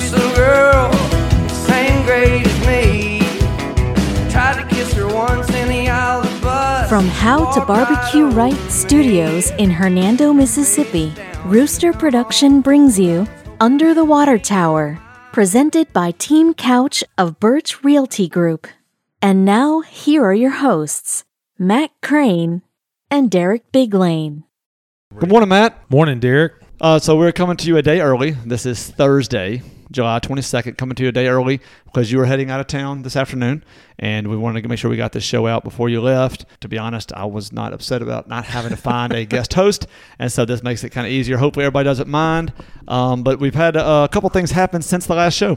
this little girl, same grade as me. Tried to kiss her once in the aisle of the bus. From How to Barbecue Right Studios in Hernando, Mississippi, Rooster Production brings you Under the Water Tower, presented by Team Couch of Birch Realty Group. And now, here are your hosts, Matt Crane and Derek Biglane. Good morning, Matt. Morning, Derek. Uh, so we're coming to you a day early. This is Thursday, July 22nd, coming to you a day early because you were heading out of town this afternoon, and we wanted to make sure we got this show out before you left. To be honest, I was not upset about not having to find a guest host, and so this makes it kind of easier. Hopefully, everybody doesn't mind. Um, but we've had uh, a couple things happen since the last show.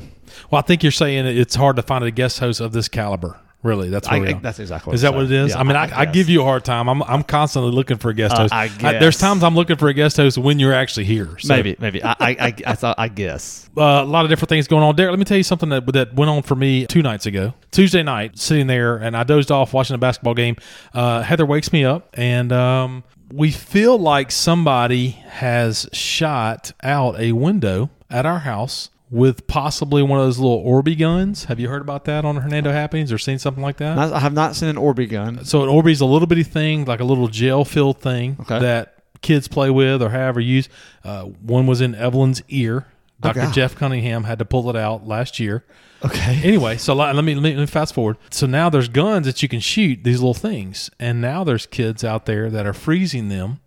Well, I think you're saying it's hard to find a guest host of this caliber. Really, that's what I, I- that's exactly what Is that what it is? Yeah, I mean, I, I, guess. give you a hard time. I'm I'm constantly looking for a guest Uh, host. I there's times I'm looking for a guest host when you're actually here. So, maybe, maybe. I, I, I, I guess. uh, a lot of different things going on. Derek, let me tell you something that that went on for me two nights ago. Tuesday night, sitting there, and I dozed off watching a basketball game. Uh, Heather wakes me up, and um, we feel like somebody has shot out a window at our house with possibly one of those little Orby guns. Have you heard about that on Hernando Happenings or seen something like that? I have not seen an Orby gun. So an Orby is a little bitty thing, like a little gel filled thing Okay. that kids play with or however use. Uh, one was in Evelyn's ear. Dr. Okay. Jeff Cunningham had to pull it out last year. Okay. Anyway, so let me, let me let me fast forward. So now there's guns that you can shoot these little things, and now there's kids out there that are freezing them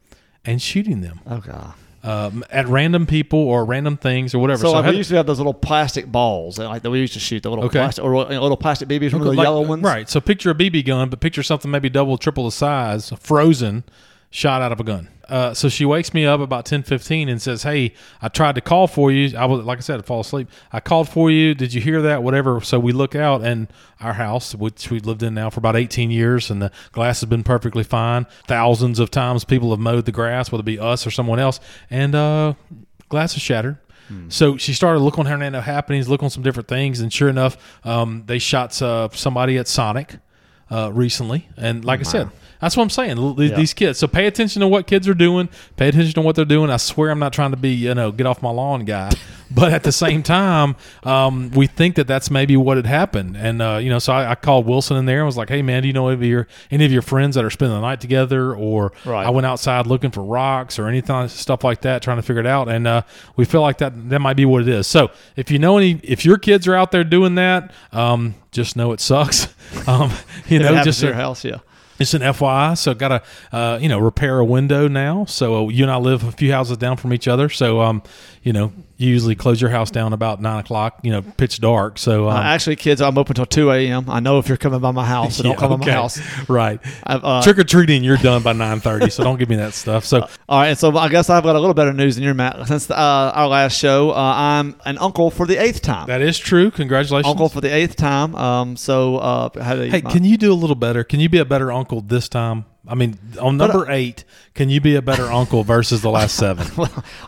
and shooting them Oh, God. Um, at random people or random things or whatever. So, like, Heather- we used to have those little plastic balls, like that we used to shoot the little Okay. plastic or you know, little plastic BBs, remember the Like- yellow ones? Right. So picture a BB gun, but picture something maybe double, triple the size, frozen, shot out of a gun. Uh, so she wakes me up about ten fifteen and says, "Hey, I tried to call for you. I was like I said, I fall asleep. I called for you. Did you hear that? Whatever." So we look out, and our house, which we've lived in now for about eighteen years, and the glass has been perfectly fine. Thousands of times people have mowed the grass, whether it be us or someone else, and uh, glass is shattered. So she started looking look on Hernando happenings, looking on some different things, and sure enough, um, they shot uh, somebody at Sonic uh, recently. And like I said, that's what I'm saying. These, Yeah. these kids. So pay attention to what kids are doing. Pay attention to what they're doing. I swear I'm not trying to be you know get off my lawn guy, but at the same time, um, we think that that's maybe what had happened. And uh, you know, so I, I called Wilson in there and was like, "Hey man, do you know any of your any of your friends that are spending the night together?" Or Right. I went outside looking for rocks or anything stuff like that, trying to figure it out. And uh, we feel like that that might be what it is. So if you know any, if your kids are out there doing that, um, just know it sucks. um, you know, just your house, yeah. It's an FYI, so got to uh, you know repair a window now. So uh, you and I live a few houses down from each other. So um, you know, you usually close your house down about nine o'clock. You know, pitch dark. So um, Uh, actually, kids, I'm open till 2 a.m. I know if you're coming by my house, so don't yeah, come by my house. Right. Uh, Trick or treating, you're done by nine thirty. so don't give me that stuff. So All right, and so I guess I've got a little better news than your Matt. Since uh, our last show, uh, I'm an uncle for the eighth time. that is true. Congratulations. uncle for the eighth time. Um, so uh, Hey, can you do a little better? Can you be a better uncle this time? I mean, on But, uh, number eight, can you be a better uncle versus the last seven?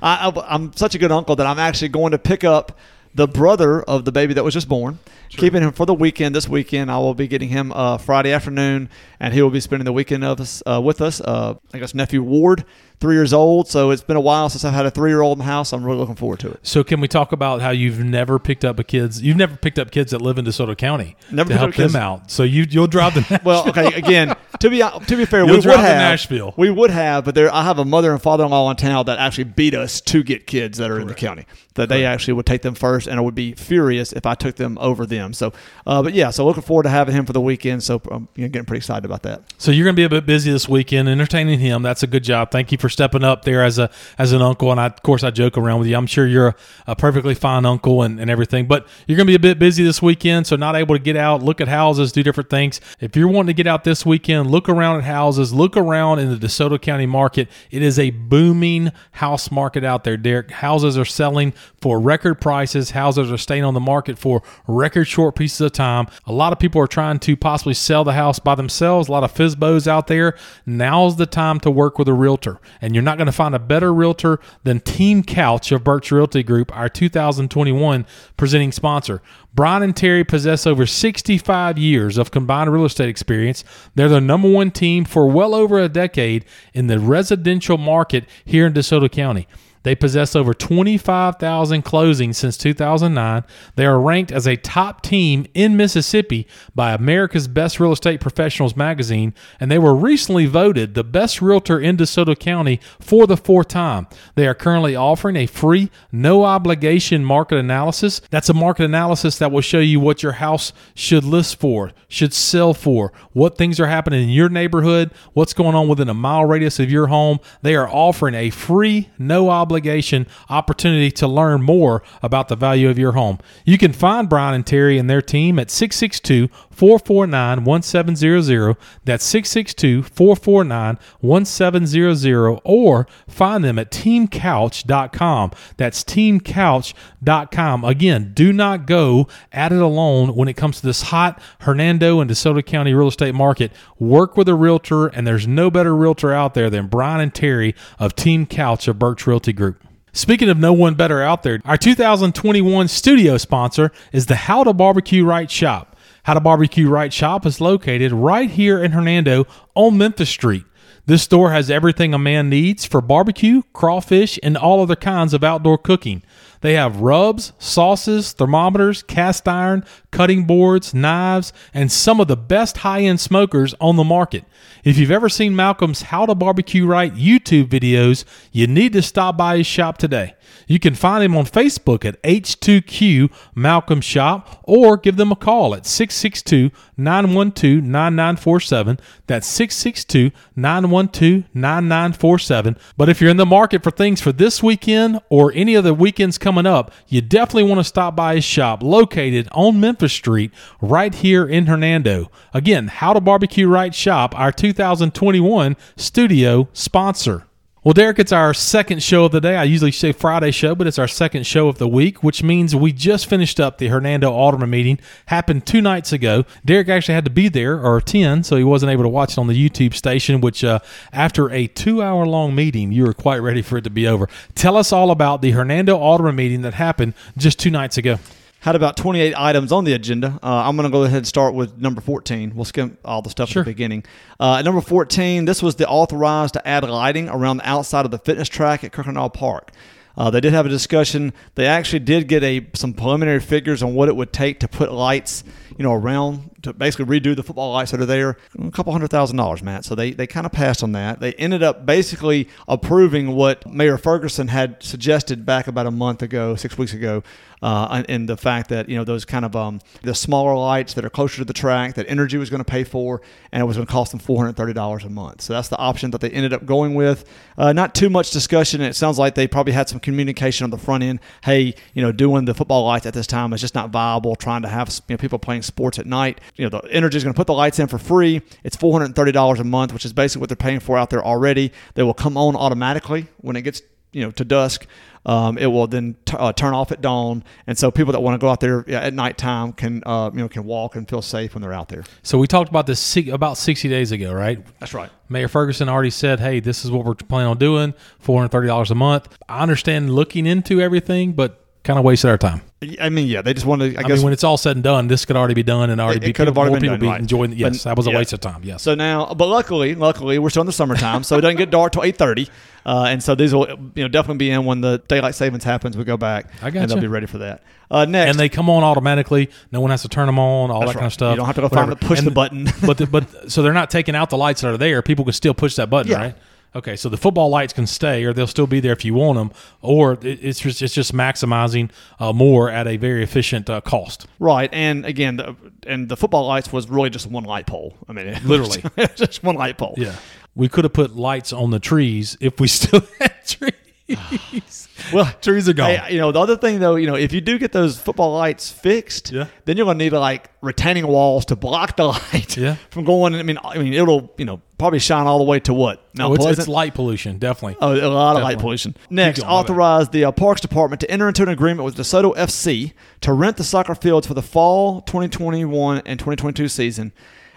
I, I, I'm such a good uncle that I'm actually going to pick up the brother of the baby that was just born, keeping him for the weekend. This weekend, I will be getting him uh, Friday afternoon, and he will be spending the weekend of us uh, with us. Uh, I guess nephew Ward, three years old. So it's been a while since I've had a three year old in the house. I'm really looking forward to it. So can we talk about how you've never picked up a kids? You've never picked up kids that live in DeSoto County Never to help them out. So you you'll drive Nashville. Well, okay. Again, to be to be fair, You'll we would have Nashville. We would have, but there I have a mother and father in law in town that actually beat us to get kids that are in the county. That they actually would take them first, and I would be furious if I took them over them. So, uh, but yeah, so looking forward to having him for the weekend. So I'm you know, getting pretty excited about that. So you're going to be a bit busy this weekend entertaining him. That's a good job. Thank you for stepping up there as a as an uncle. And I, of course, I joke around with you. I'm sure you're a, a perfectly fine uncle and, and everything. But you're going to be a bit busy this weekend, so not able to get out, look at houses, do different things. If you're wanting to get out this weekend, look around at houses, look around in the DeSoto County market. It is a booming house market out there, Derek. Houses are selling for record prices. Houses are staying on the market for record short pieces of time. A lot of people are trying to possibly sell the house by themselves. A lot of FISBOs out there. Now's the time to work with a realtor. And you're not going to find a better realtor than Team Couch of Birch Realty Group, our 2021 presenting sponsor. Brian and Terry possess over 65 years of combined real estate experience. They're the number one team for well over a decade in the residential market here in DeSoto County. They possess over 25,000 closings since 2009. They are ranked as a top team in Mississippi by America's Best Real Estate Professionals magazine, and they were recently voted the best realtor in DeSoto County for the fourth time. They are currently offering a free, no obligation market analysis. That's a market analysis that will show you what your house should list for, should sell for, what things are happening in your neighborhood, what's going on within a mile radius of your home. They are offering a free, no obligation opportunity to learn more about the value of your home. You can find Brian and Terry and their team at 662 449 1700. That's 662 449 1700 or find them at teamcouch.com. That's teamcouch.com. Again, do not go at it alone when it comes to this hot Hernando and DeSoto County real estate market. Work with a realtor, and there's no better realtor out there than Brian and Terry of Team Couch of Birch Realty Group. Speaking of no one better out there, our 2021 studio sponsor is the How to Barbecue Right Shop. How to Barbecue Right Shop is located right here in Hernando on Memphis Street. This store has everything a man needs for barbecue, crawfish, and all other kinds of outdoor cooking. They have rubs, sauces, thermometers, cast iron, cutting boards, knives, and some of the best high end smokers on the market. If you've ever seen Malcolm's How to Barbecue Right YouTube videos, you need to stop by his shop today. You can find him on Facebook at H2Q Malcolm Shop or give them a call at 662 912 9947. That's 662 912 9947. But if you're in the market for things for this weekend or any of the weekends coming up, you definitely want to stop by his shop located on Memphis Street right here in Hernando. Again, How to Barbecue Right Shop, our 2021 studio sponsor. Well, Derek, it's our second show of the day. I usually say Friday show, but it's our second show of the week, which means we just finished up the Hernando Alderman meeting. Happened two nights ago. Derek actually had to be there or attend, so he wasn't able to watch it on the YouTube station. Which, uh, after a two-hour-long meeting, you were quite ready for it to be over. Tell us all about the Hernando Alderman meeting that happened just two nights ago had about 28 items on the agenda. Uh, I'm going to go ahead and start with number 14. We'll skim all the stuff Sure. at the beginning. Uh, at number 14, this was the authorized to add lighting around the outside of the fitness track at Kirkendall Park. Uh, they did have a discussion. They actually did get a some preliminary figures on what it would take to put lights, you know, around to basically redo the football lights that are there. A couple hundred thousand dollars, Matt. So they they kind of passed on that. They ended up basically approving what Mayor Ferguson had suggested back about a month ago, six weeks ago, uh, the fact that you know those kind of um, the smaller lights that are closer to the track that Entergy was going to pay for, and it was going to cost them four hundred thirty dollars a month. So that's the option that they ended up going with. Uh, not too much discussion. It sounds like they probably had some communication on the front end. Hey, you know, doing the football lights at this time is just not viable. Trying to have you know, people playing sports at night. You know, the Entergy is going to put the lights in for free. It's four hundred thirty dollars a month, which is basically what they're paying for out there already. They will come on automatically when it gets you know to dusk. Um, it will then t- uh, turn off at dawn, and so people that want to go out there at nighttime can uh, you know can walk and feel safe when they're out there. So we talked about this about 60 days ago, right? That's right. Mayor Ferguson already said, "Hey, this is what we're planning on doing. Four hundred thirty dollars a month." I understand looking into everything, but kind of wasted our time. I mean, yeah, they just wanted. I, I, guess mean, when it's all said and done, this could already be done and already It- be it could have already been people done, be right. enjoying. Yes, But- that was a yeah. waste of time. Yes. So now, but luckily, luckily, we're still in the summertime, so it doesn't get dark till eight thirty, uh, and so these will you know definitely be in when the daylight savings happens. We go back, I and they'll be ready for that. Uh, next, and they come on automatically. No one has to turn them on. All That's that kind of stuff. You don't have to go find the- push And- the button. but the, but so they're not taking out the lights that are there. People can still push that button, Yeah. right? Okay, so the football lights can stay, or they'll still be there if you want them, or it's just it's just maximizing uh, more at a very efficient uh, cost. right, and again, the, and the football lights was really just one light pole. I mean, Literally. just, just one light pole. Yeah, we could have put lights on the trees if we still had trees. Well, trees are gone. Hey, you know, the other thing though, you know, if you do get those football lights fixed, Yeah. then you're gonna need like retaining walls to block the light Yeah. from going. I mean, I mean, it'll you know probably shine all the way to what Mount oh, it's, Pleasant. it's light pollution, definitely. Oh, a lot of light pollution. Next, going, authorize the uh, Parks Department to enter into an agreement with DeSoto FC to rent the soccer fields for the fall 2021 and 2022 season,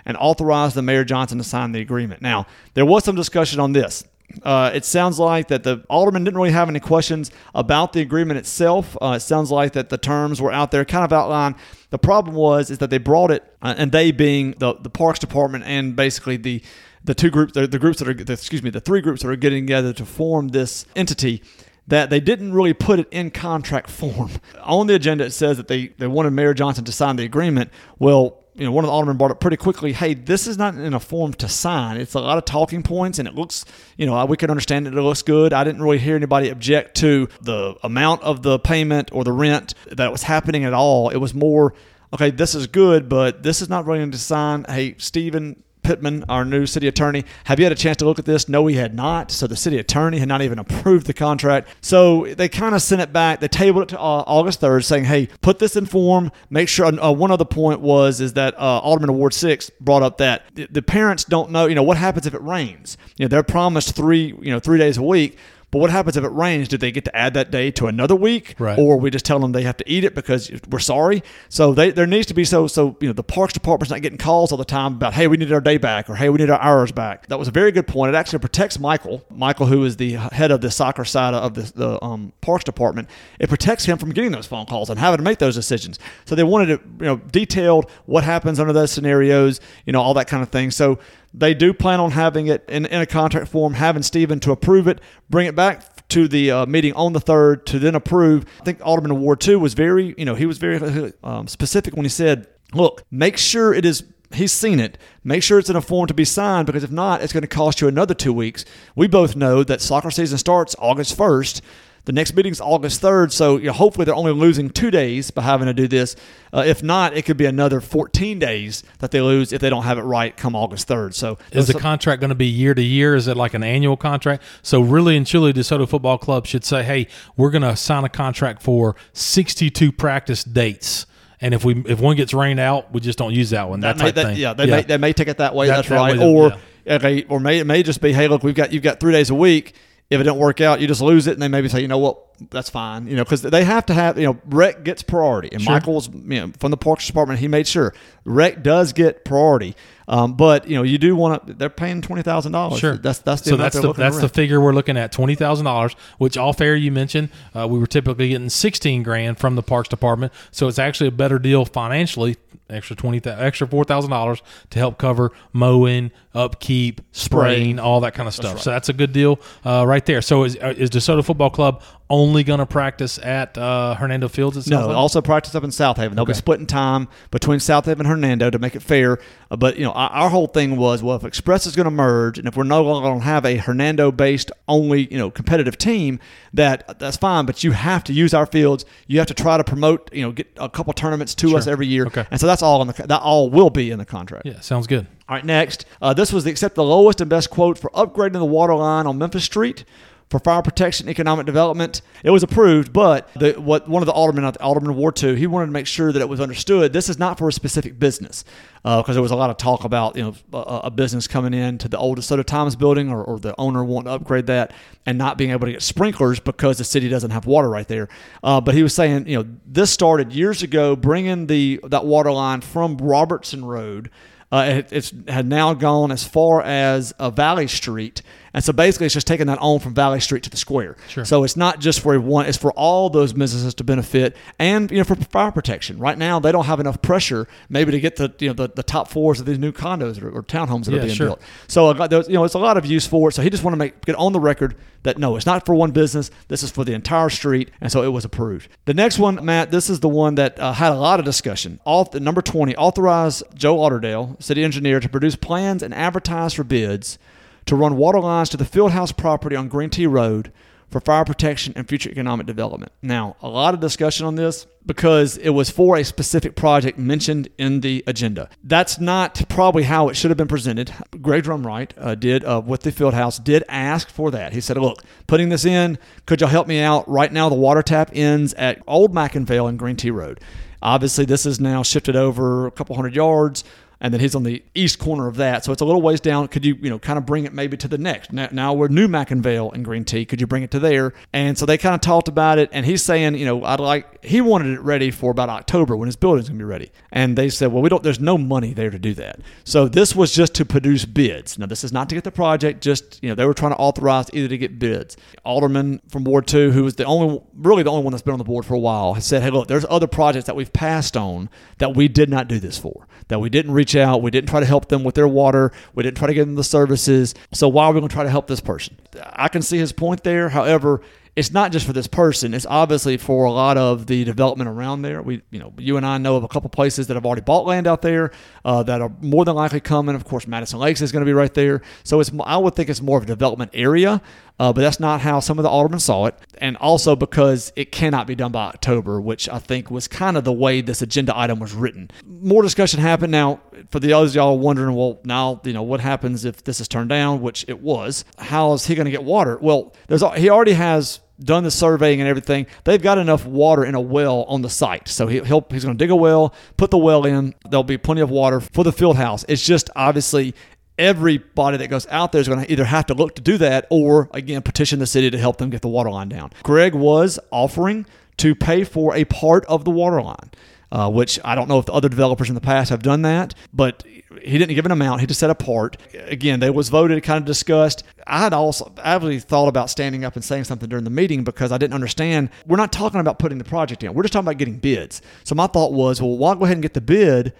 and authorize the Mayor Johnson to sign the agreement. Now, there was some discussion on this. Uh, it sounds like that the alderman didn't really have any questions about the agreement itself. Uh, it sounds like that the terms were out there, kind of outlined. The problem was is that they brought it, uh, and they being the the Parks Department and basically the the two groups, the, the groups that are, the, excuse me, the three groups that are getting together to form this entity that they didn't really put it in contract form. On the agenda, it says that they, they wanted Mayor Johnson to sign the agreement. Well, you know, one of the aldermen brought up pretty quickly, hey, this is not in a form to sign. It's a lot of talking points, and it looks, you know, we can understand that it looks good. I didn't really hear anybody object to the amount of the payment or the rent that was happening at all. It was more, okay, this is good, but this is not really to sign. Hey, Stephen, Pittman, our new city attorney, have you had a chance to look at this? No, he had not. So the city attorney had not even approved the contract. So they kind of sent it back. They tabled it to uh, August 3rd, saying, hey, put this in form. Make sure. Uh, one other point was is that uh, Alderman Ward 6 brought up that the, the parents don't know, you know, what happens if it rains? You know, they're promised three, you know, three days a week. But what happens if it rains? Do they get to add that day to another week, Right. or we just tell them they have to eat it because we're sorry? So they, there needs to be so so you know the parks department's not getting calls all the time about hey we need our day back or hey we need our hours back. That was a very good point. It actually protects Michael, Michael who is the head of the soccer side of the, the um, parks department. It protects him from getting those phone calls and having to make those decisions. So they wanted it you know detailed what happens under those scenarios, you know all that kind of thing. So they do plan on having it in, in a contract form, having Stephen to approve it, bring it back to the uh, meeting on the third to then approve. I think Alderman Ward two was very, you know, he was very um, specific when he said, "Look, make sure it is." He's seen it. Make sure it's in a form to be signed because if not, it's going to cost you another two weeks. We both know that soccer season starts August 1st. The next meeting's August 3rd, so you know, hopefully they're only losing two days by having to do this. Uh, if not, it could be another 14 days that they lose if they don't have it right come August 3rd. So Is the contract going to be year to year? Is it like an annual contract? So really and truly, DeSoto Football Club should say, "Hey, we're going to sign a contract for 62 practice dates." And if we if one gets rained out, we just don't use that one. That, that may, that, yeah, they may they may take it that way. That- that's that right. way, or yeah. okay, or may it may just be, hey, look, we've got you've got three days a week. If it don't work out, you just lose it, and they maybe say, you know what, that's fine, you know, because they have to have, you know, rec gets priority, and Sure. Michael's, you know, from the Parks Department, he made sure rec does get priority, um, but you know, you do want to, they're paying twenty thousand dollars. Sure. that's that's the so that's the that's the figure we're looking at twenty thousand dollars. Which all fair you mentioned, uh, we were typically getting sixteen grand from the Parks Department, so it's actually a better deal financially. Extra twenty, extra four thousand dollars to help cover mowing, upkeep, spraying, all that kind of stuff. So that's a good deal uh, right there. So is uh, is DeSoto Football Club only going to practice at uh, Hernando Fields? No, like? also practice up in Southaven. They'll be splitting time between Southaven and Hernando to make it fair. Uh, but you know, our, our whole thing was, well, if Express is going to merge, and if we're no longer going to have a Hernando-based only, you know, competitive team, that that's fine. But you have to use our fields. You have to try to promote, you know, get a couple tournaments to us every year. Okay. And so that's all in the that all will be in the contract. yeah, sounds good. All right, next. Uh, this was the accept the lowest and best quote for upgrading the water line on Memphis Street for fire protection, economic development. It was approved, but the, what one of the aldermen, not the Alderman Ward Two, he wanted to make sure that it was understood. This is not for a specific business, because there was a lot of talk about you know a, a business coming in to the old DeSoto Times building, or, or the owner wanting to upgrade that and not being able to get sprinklers because the city doesn't have water right there. Uh, but he was saying, you know, this started years ago, bringing the that water line from Robertson Road. Uh, it, it's had now gone as far as uh, Valley Street, and so basically it's just taking that on from Valley Street to the square. Sure. So it's not just for one; it's for all those businesses to benefit, and you know for fire protection. Right now they don't have enough pressure maybe to get the you know the, the top floors of these new condos or, or townhomes that Yeah, are being sure. built. So you know it's a lot of use for it. So he just want to make get on the record that no, it's not for one business. This is for the entire street, and so it was approved. The next one, Matt, this is the one that uh, had a lot of discussion. Auth- number twenty, authorize Joe Lauderdale, city engineer, to produce plans and advertise for bids to run water lines to the Fieldhouse property on Green Tea Road for fire protection and future economic development. Now, a lot of discussion on this because it was for a specific project mentioned in the agenda. That's not probably how it should have been presented. Greg Drumright uh, did uh, with the Fieldhouse did ask for that. He said, "Look, putting this in, could y'all help me out? Right now, the water tap ends at Old McIngvale and Green Tea Road. Obviously, this is now shifted over a couple hundred yards." And then he's on the east corner of that. So it's a little ways down. Could you, you know, kind of bring it maybe to the next? Now, now we're New McIngvale and Green Tea. Could you bring it to there? And so they kind of talked about it, and he's saying, you know, I'd like he wanted it ready for about October when his building's gonna be ready. And they said, well, we don't. There's no money there to do that. So this was just to produce bids. Now this is not to get the project. Just you know, they were trying to authorize either to get bids. Alderman from Ward Two, who was the only, really the only one that's been on the board for a while, has said, hey, look, there's other projects that we've passed on that we did not do this for. That we didn't reach out. We didn't try to help them with their water. We didn't try to get them the services. So why are we going to try to help this person? I can see his point there. However, it's not just for this person. It's obviously for a lot of the development around there. We, you know, you and I know of a couple places that have already bought land out there uh, that are more than likely coming. Of course, Madison Lakes is going to be right there, so it's I would think it's more of a development area. Uh, but that's not how some of the aldermen saw it, and also because it cannot be done by October, which I think was kind of the way this agenda item was written. More discussion happened. Now, for the others y'all wondering, well, now you know what happens if this is turned down, which it was. How is he going to get water? Well, there's he already has done the surveying and everything, they've got enough water in a well on the site. So he, will he's going to dig a well, put the well in. There'll be plenty of water for the field house. It's just obviously everybody that goes out there is going to either have to look to do that or again petition the city to help them get the water line down. Greg was offering to pay for a part of the water line. Uh, which I don't know if the other developers in the past have done that, but he didn't give an amount. He just said a part. Again, they was voted, kind of discussed. I had also actually thought about standing up and saying something during the meeting because I didn't understand. We're not talking about putting the project in. We're just talking about getting bids. So my thought was, well, why go ahead and get the bid?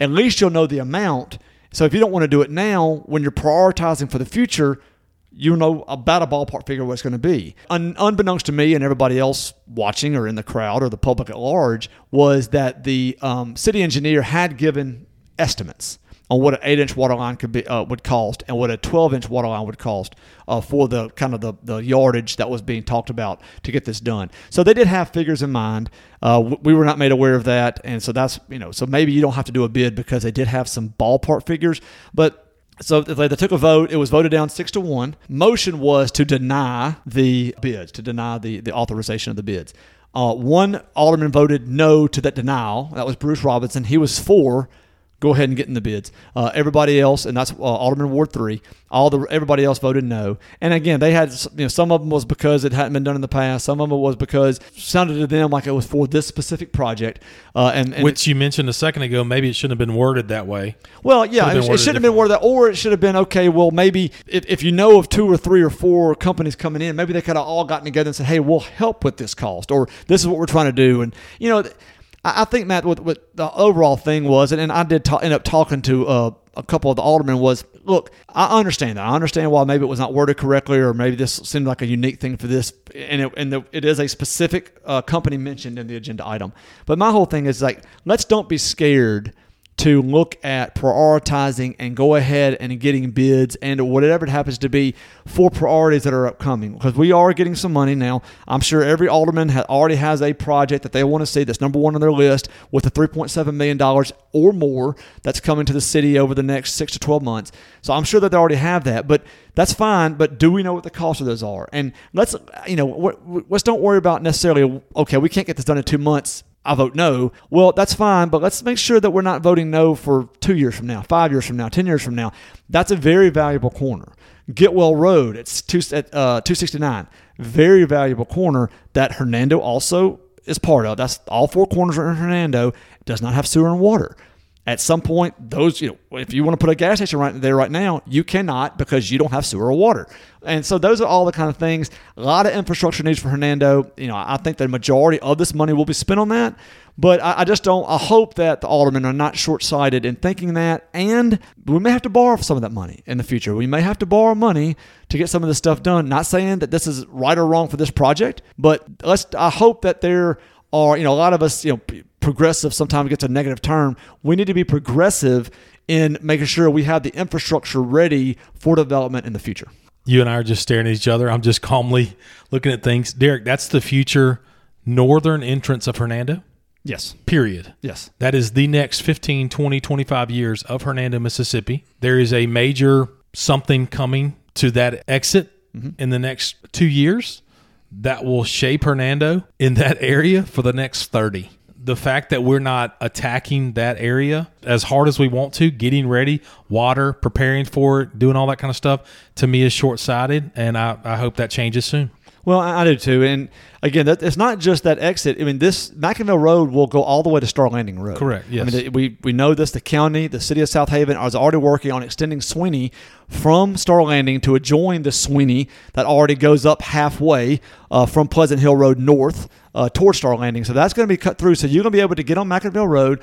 At least you'll know the amount so if you don't want to do it now, when you're prioritizing for the future, you know about a ballpark figure what it's going to be. Un- unbeknownst to me and everybody else watching or in the crowd or the public at large, was that the um, city engineer had given estimates on what an eight inch water line could be uh, would cost and what a 12 inch water line would cost uh, for the kind of the, the yardage that was being talked about to get this done. So they did have figures in mind. Uh, we were not made aware of that, and so that's you know so maybe you don't have to do a bid because they did have some ballpark figures, but. So they took a vote. It was voted down six to one. Motion was to deny the bids, to deny the, the authorization of the bids. Uh, one alderman voted no to that denial. That was Bruce Robinson. He was for go ahead and get in the bids. Uh, everybody else, and that's uh, Alderman Ward three. All the everybody else voted no. And again, they had you know some of them was because it hadn't been done in the past. Some of them was because it sounded to them like it was for this specific project. Uh, and, and, which you mentioned a second ago, maybe it shouldn't have been worded that way. Well, yeah, it, it should have been worded that, or it should have been okay. Well, maybe if, if you know of two or three or four companies coming in, maybe they could have all gotten together and said, "Hey, we'll help with this cost," or "This is what we're trying to do." And you know I, think Matt, what, what the overall thing was, and, and I did talk, end up talking to uh, a couple of the aldermen was, look, I understand that. I understand why maybe it was not worded correctly, or maybe this seemed like a unique thing for this, and it, and the, it is a specific uh, company mentioned in the agenda item. But my whole thing is like, let's don't be scared to look at prioritizing and go ahead and getting bids and whatever it happens to be for priorities that are upcoming because we are getting some money now. I'm sure every alderman ha- already has a project that they want to see that's number one on their list with the $3.7 million or more that's coming to the city over the next six to 12 months. So I'm sure that they already have that, but that's fine. But do we know what the cost of those are? And let's, you know, let's don't worry about necessarily, okay, we can't get this done in two months I vote no. Well, that's fine, but let's make sure that we're not voting no for two years from now, five years from now, 10 years from now. That's a very valuable corner. Getwell Road, it's two, at, uh, 269. Very valuable corner that Hernando also is part of. That's all four corners are in Hernando. does not have sewer and water at some point, those, you know, if you want to put a gas station right there right now, you cannot because you don't have sewer or water. And so those are all the kind of things. A lot of infrastructure needs for Hernando. You know, I think the majority of this money will be spent on that. But I, I just don't, I hope that the aldermen are not short sighted in thinking that. And we may have to borrow some of that money in the future. We may have to borrow money to get some of this stuff done. Not saying that this is right or wrong for this project, but let's, I hope that there are, you know, a lot of us, you know, progressive sometimes gets a negative term. We need to be progressive in making sure we have the infrastructure ready for development in the future. You and I are just staring at each other. I'm just calmly looking at things. Derek, that's the future northern entrance of Hernando? Yes. Period. Yes. That is the next 15, 20, 25 years of Hernando, Mississippi. There is a major something coming to that exit mm-hmm. in the next two years that will shape Hernando in that area for the next 30 the fact that we're not attacking that area as hard as we want to, getting ready, water, preparing for it, doing all that kind of stuff, to me is short sighted. And I, I hope that changes soon. Well, I, do too. And again, that, it's not just that exit. I mean, this McIngvale Road will go all the way to Star Landing Road. Correct. Yes. I mean, we, we know this. The county, the city of Southaven, is already working on extending Sweeny from Star Landing to adjoin the Sweeny that already goes up halfway uh, from Pleasant Hill Road north uh, towards Star Landing. So that's going to be cut through. So you're going to be able to get on McIngvale Road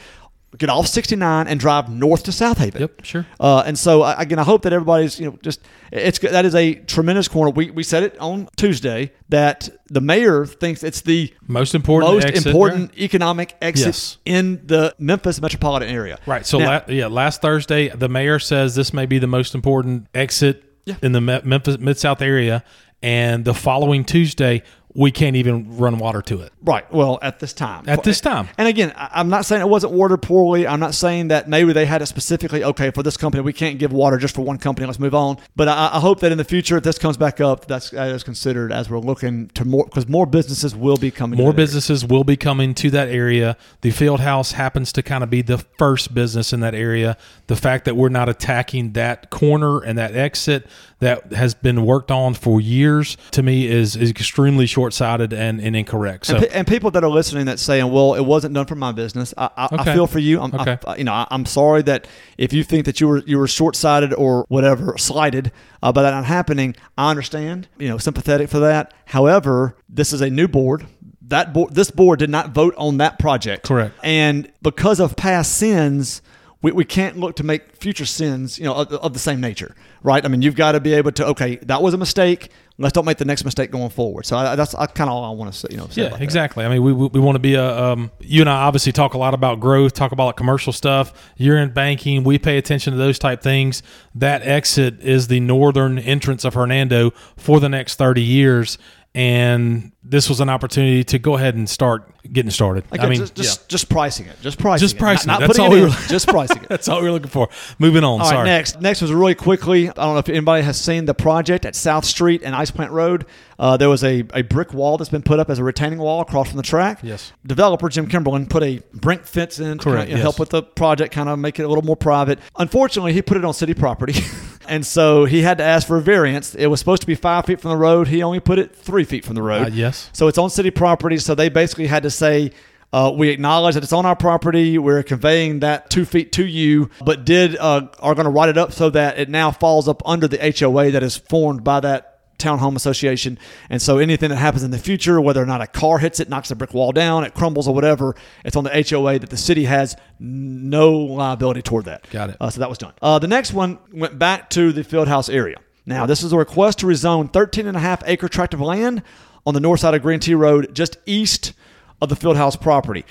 get off 69 and drive north to Southaven. Yep, sure. Uh, and so again, I hope that everybody's you know just it's that is a tremendous corner. We we said it on Tuesday that the mayor thinks it's the Most important. most exit, important economic exit Yes. in the Memphis metropolitan area. Right. So, Now- la- yeah, last Thursday, the mayor says this may be the most important exit Yeah. in the Me- Memphis Mid South area, and the following Tuesday, we can't even run water to it. Right. Well, at this time. At this time. And again, I'm not saying it wasn't watered poorly. I'm not saying that maybe they had it specifically, okay, for this company, we can't give water just for one company. Let's move on. But I, I hope that in the future, if this comes back up, that's that is considered as we're looking to more, because more businesses will be coming. More that area. businesses will be coming to that area. The field house happens to kind of be the first business in that area. The fact that we're not attacking that corner and that exit that has been worked on for years to me is, is extremely short sighted and, and incorrect. So And, and people that are listening that saying, "Well, it wasn't done for my business," I, I, I feel for you. I'm, Okay. I, you know, I, I'm sorry that if you think that you were you were short sighted or whatever, slighted uh, by that not happening, I understand. You know, sympathetic for that. However, this is a new board. That board, this board did not vote on that project. Correct. And because of past sins. We, we can't look to make future sins, you know, of, of the same nature, right? I mean, you've got to be able to, okay, that was a mistake. Let's don't make the next mistake going forward. So I, that's kind of all I want to say, you know. Say Yeah, about that. exactly. I mean, we, we, we want to be a. Um, you and I obviously talk a lot about growth, talk about like commercial stuff. You're in banking. We pay attention to those type things. That exit is the northern entrance of Hernando for the next 30 years. And this was an opportunity to go ahead and start getting started. Again, I mean, just just, yeah. just pricing it, just pricing, Just it. pricing not, it. not That's putting all we were- just pricing it. that's all we're looking for. Moving on. All right, Sorry. next. Next was really quickly. I don't know if anybody has seen the project at South Street and Ice Plant Road. Uh, there was a, a brick wall that's been put up as a retaining wall across from the track. Yes. Developer Jim Kimberlin put a brink fence in to kinda, you know, help with the project, kind of make it a little more private. Unfortunately, he put it on city property. and so he had to ask for a variance. It was supposed to be five feet from the road. He only put it three feet from the road. Uh, yes. So it's on city property. So they basically had to say, uh, we acknowledge that it's on our property. We're conveying that two feet to you, but did uh, are going to write it up so that it now falls up under the HOA that is formed by that townhome association. And so anything that happens in the future, whether or not a car hits it, knocks the brick wall down, it crumbles or whatever, it's on the HOA that the city has no liability toward that. Got it. Uh, so that was done. Uh, the next one went back to the Fieldhouse area. Now, this is a request to rezone 13 and a half acre tract of land on the north side of Green Tea Road, just east of the Fieldhouse property.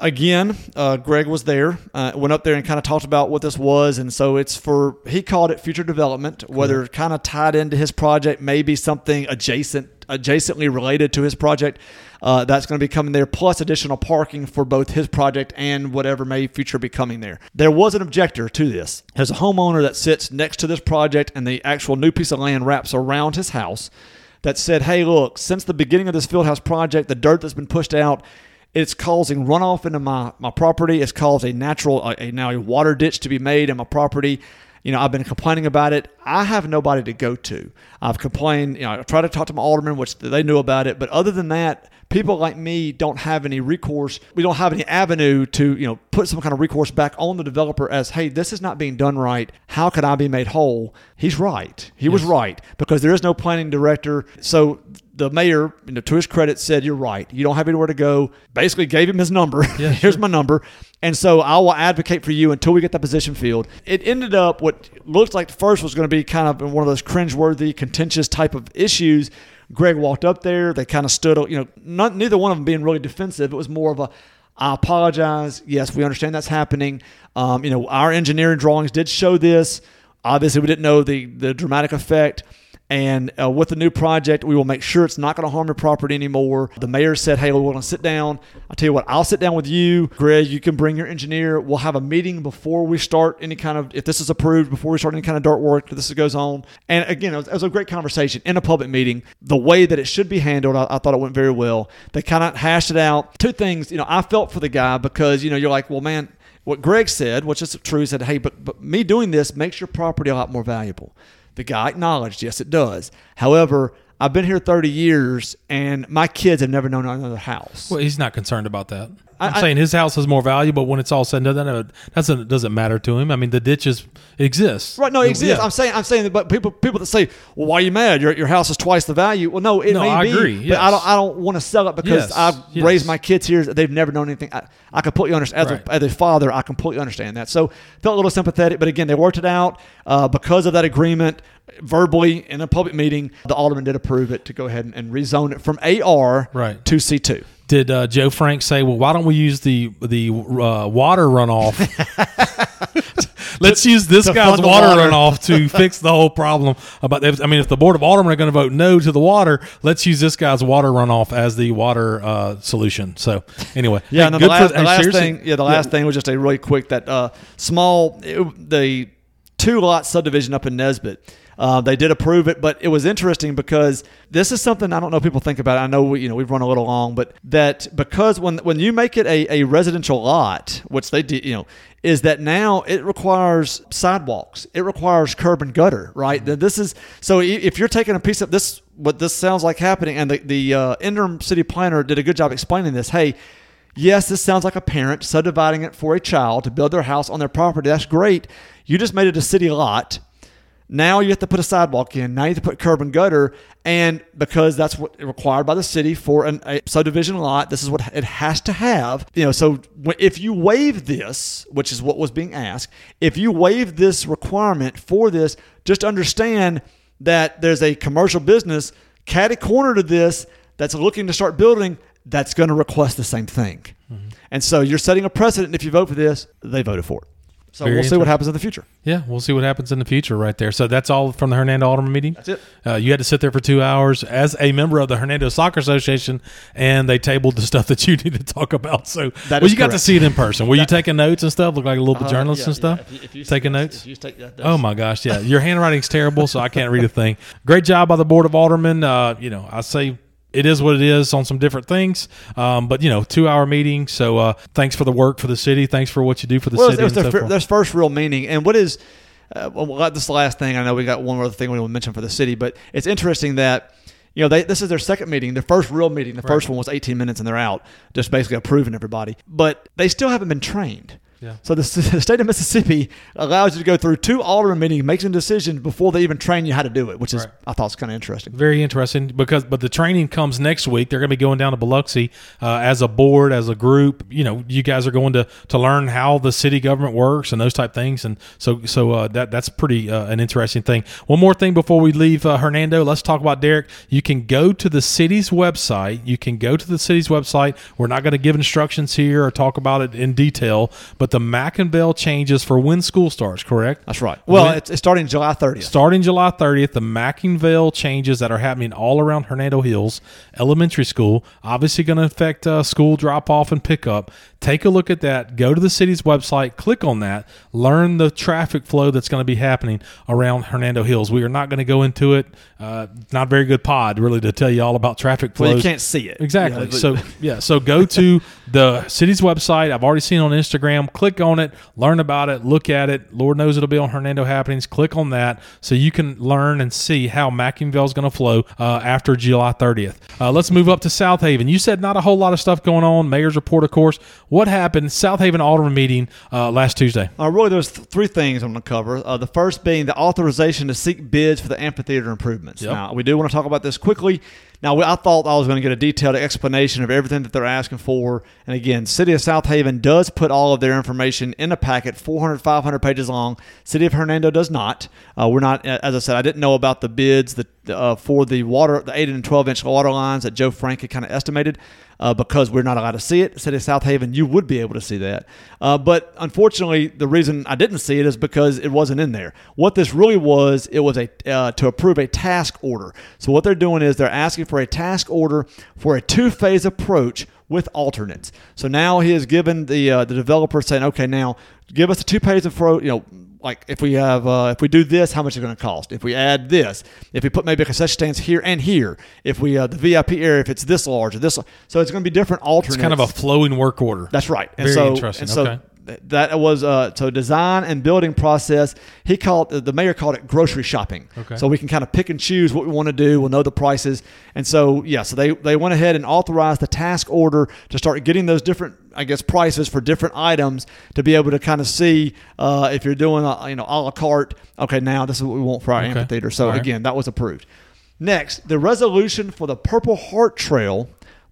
Again, uh, Greg was there, uh, went up there and kind of talked about what this was. And so it's for, he called it future development, whether kind of tied into his project, maybe something adjacent, adjacently related to his project. Uh, that's going to be coming there, plus additional parking for both his project and whatever may future be coming there. There was an objector to this. There's a homeowner that sits next to this project, and the actual new piece of land wraps around his house that said, hey, look, since the beginning of this fieldhouse project, the dirt that's been pushed out, it's causing runoff into my, my property. It's caused a natural, a, a now a water ditch to be made in my property. You know, I've been complaining about it. I have nobody to go to. I've complained, you know, I tried to talk to my alderman, which they knew about it. But other than that, people like me don't have any recourse. We don't have any avenue to, you know, put some kind of recourse back on the developer as, hey, this is not being done right. How can I be made whole? He's right. He was right because there is no planning director. So the mayor, you know, to his credit, said, "You're right. You don't have anywhere to go." Basically, gave him his number. Yeah, Here's sure. my number, and so I will advocate for you until we get that position filled. It ended up what looked like the first was going to be kind of one of those cringeworthy, contentious type of issues. Greg walked up there. They kind of stood, you know, not neither one of them being really defensive. It was more of a, I apologize. Yes, we understand that's happening. Um, you know, our engineering drawings did show this. Obviously, we didn't know the the dramatic effect. And uh, with the new project, we will make sure it's not going to harm the property anymore. The mayor said, "Hey, we're going to sit down. I'll tell you what. I'll sit down with you, Greg. You can bring your engineer. We'll have a meeting before we start any kind of if this is approved before we start any kind of dirt work. This goes on. And again, it was, it was a great conversation in a public meeting. The way that it should be handled, I, I thought it went very well. They kind of hashed it out. Two things, you know, I felt for the guy because you know you're like, well, man, what Greg said, which is true, he said, hey, but but me doing this makes your property a lot more valuable. The guy acknowledged, yes, it does. However, I've been here 30 years and my kids have never known another house. Well, he's not concerned about that. I'm I- saying his house is more valuable, but when it's all said and done, that doesn't matter to him. I mean, the ditches exist. Right, no, it exists. Yeah. I'm saying, I'm saying, that, but people, people that say, "Well, why are you mad? Your, your house is twice the value." Well, no, it No, may I be, agree, but. I don't, I don't want to sell it because Yes, I've yes. raised my kids here. They've never known anything. I, I completely understand. As, Right. a, as a father, I completely understand that. So felt a little sympathetic, but again, they worked it out uh, because of that agreement verbally in a public meeting. The alderman did approve it to go ahead and, and rezone it from AR Right. to C2. Did uh, Joe Frank say, "Well, why don't we use the the uh, water runoff? Let's use this guy's water, water." runoff to fix the whole problem." About I mean, if the board of aldermen are going to vote no to the water, let's use this guy's water runoff as the water uh, solution. So anyway, Yeah, hey, and then the last, for- the last thing, yeah, the last thing was just a really quick that uh, small it- the two lot subdivision up in Nesbit. Uh, they did approve it, but it was interesting because this is something I don't know people think about. I know we, you know we've run a little long, but that because when when you make it a, a residential lot, which they did, you know, is that now it requires sidewalks, it requires curb and gutter, right? That This is so if you're taking a piece of this, what this sounds like happening, and the the uh, interim city planner did a good job explaining this. Hey, Yes, this sounds like a parent subdividing it for a child to build their house on their property. That's great. You just made it a city lot. Now you have to put a sidewalk in. Now you have to put curb and gutter. And because that's what required by the city for an, a subdivision lot, this is what it has to have. You know, so if you waive this, which is what was being asked, if you waive this requirement for this, just understand that there's a commercial business catty corner to this that's looking to start building that's going to request the same thing. Mm-hmm. And so you're setting a precedent. If you vote for this, they voted for it. So Very we'll see what happens in the future. Yeah, we'll see what happens in the future right there. So that's all from the Hernando Alderman meeting? That's it. Uh, you had to sit there for two hours as a member of the Hernando Soccer Association, and they tabled the stuff that you need to talk about. So, That well, you got to see it in person. Were you taking notes and stuff? Look like a little bit journalist Uh, and stuff? taking notes? take that, Oh my gosh, yeah. Your handwriting's terrible, so I can't read a thing. Great job by the board of aldermen. Uh, you know, I say it is what it is on some different things. Um, but you know, two hour meeting. So uh, thanks for the work for the city. Thanks for what you do for the well, city. it was their, so fir- forth. their first real meaning. And what is, uh, well, this last thing. I know we got one other thing we want to mention for the city, but it's interesting that, you know, they, this is their second meeting, their first real meeting. The first one was 18 minutes and they're out, just basically approving everybody. But they still haven't been trained. Yeah. So the, the state of Mississippi allows you to go through two alderman meetings, make some decisions before they even train you how to do it, which is Right. I thought was kind of interesting. Very interesting because, but the training comes next week. They're going to be going down to Biloxi uh, as a board, as a group. You know, you guys are going to to learn how the city government works and those type things. And so, so uh, that that's pretty uh, an interesting thing. One more thing before we leave, uh, Hernando. Let's talk about Derek. You can go to the city's website. You can go to the city's website. We're not going to give instructions here or talk about it in detail, but the McIngvale changes for when school starts. Correct. That's right. Well, When- it's, it's starting July 30th. Starting July 30th, the McIngvale changes that are happening all around Hernando Hills Elementary School, obviously going to affect uh, school drop off and pickup. Take a look at that. Go to the city's website, click on that, learn the traffic flow that's going to be happening around Hernando Hills. We are not going to go into it. Uh, not a very good pod, really, to tell you all about traffic flow. Well, you can't see it. Exactly. Yeah, so yeah, so go to the city's website. I've already seen it on Instagram. Click on it, learn about it, look at it. Lord knows it'll be on Hernando Happenings. Click on that so you can learn and see how McIngvale is going to flow uh, after July 30th. Uh, let's move up to Southaven. You said not a whole lot of stuff going on. Mayor's report, of course. What happened? Southaven Alderman meeting uh, last Tuesday. Uh, really, there's th- three things I'm going to cover. Uh, the first being the authorization to seek bids for the amphitheater improvements. Yep. Now, we do want to talk about this quickly. Now, I thought I was going to get a detailed explanation of everything that they're asking for. And again, City of Southaven does put all of their information in a packet, 400, 500 pages long. City of Hernando does not. Uh, we're not, as I said, I didn't know about the bids uh, for the water, the 8 and 12 inch water lines that Joe Frank had kind of estimated. Uh, because we're not allowed to see it. City of Southaven, you would be able to see that. Uh, but unfortunately, the reason I didn't see it is because it wasn't in there. What this really was, it was a uh, to approve a task order. So what they're doing is they're asking for a task order for a two-phase approach with alternates. So now he has given the uh, the developer saying, okay, now give us a two-phase approach. You know, like if we have uh, if we do this, how much is it going to cost? If we add this, if we put maybe a concession stands here and here, if we uh, the VIP area, if it's this large or this, so it's going to be different alternates. It's kind of a flowing work order. That's right. And Very so, interesting. And so Okay. That was uh, so design and building process. He called the mayor called it grocery shopping. Okay. So we can kind of pick and choose what we want to do. We'll know the prices, and so yeah, so they they went ahead and authorized the task order to start getting those different I guess prices for different items to be able to kind of see uh, if you're doing a, you know a la carte. Okay, now this is what we want for our Okay. amphitheater. So right. again, that was approved. Next, the resolution for the Purple Heart Trail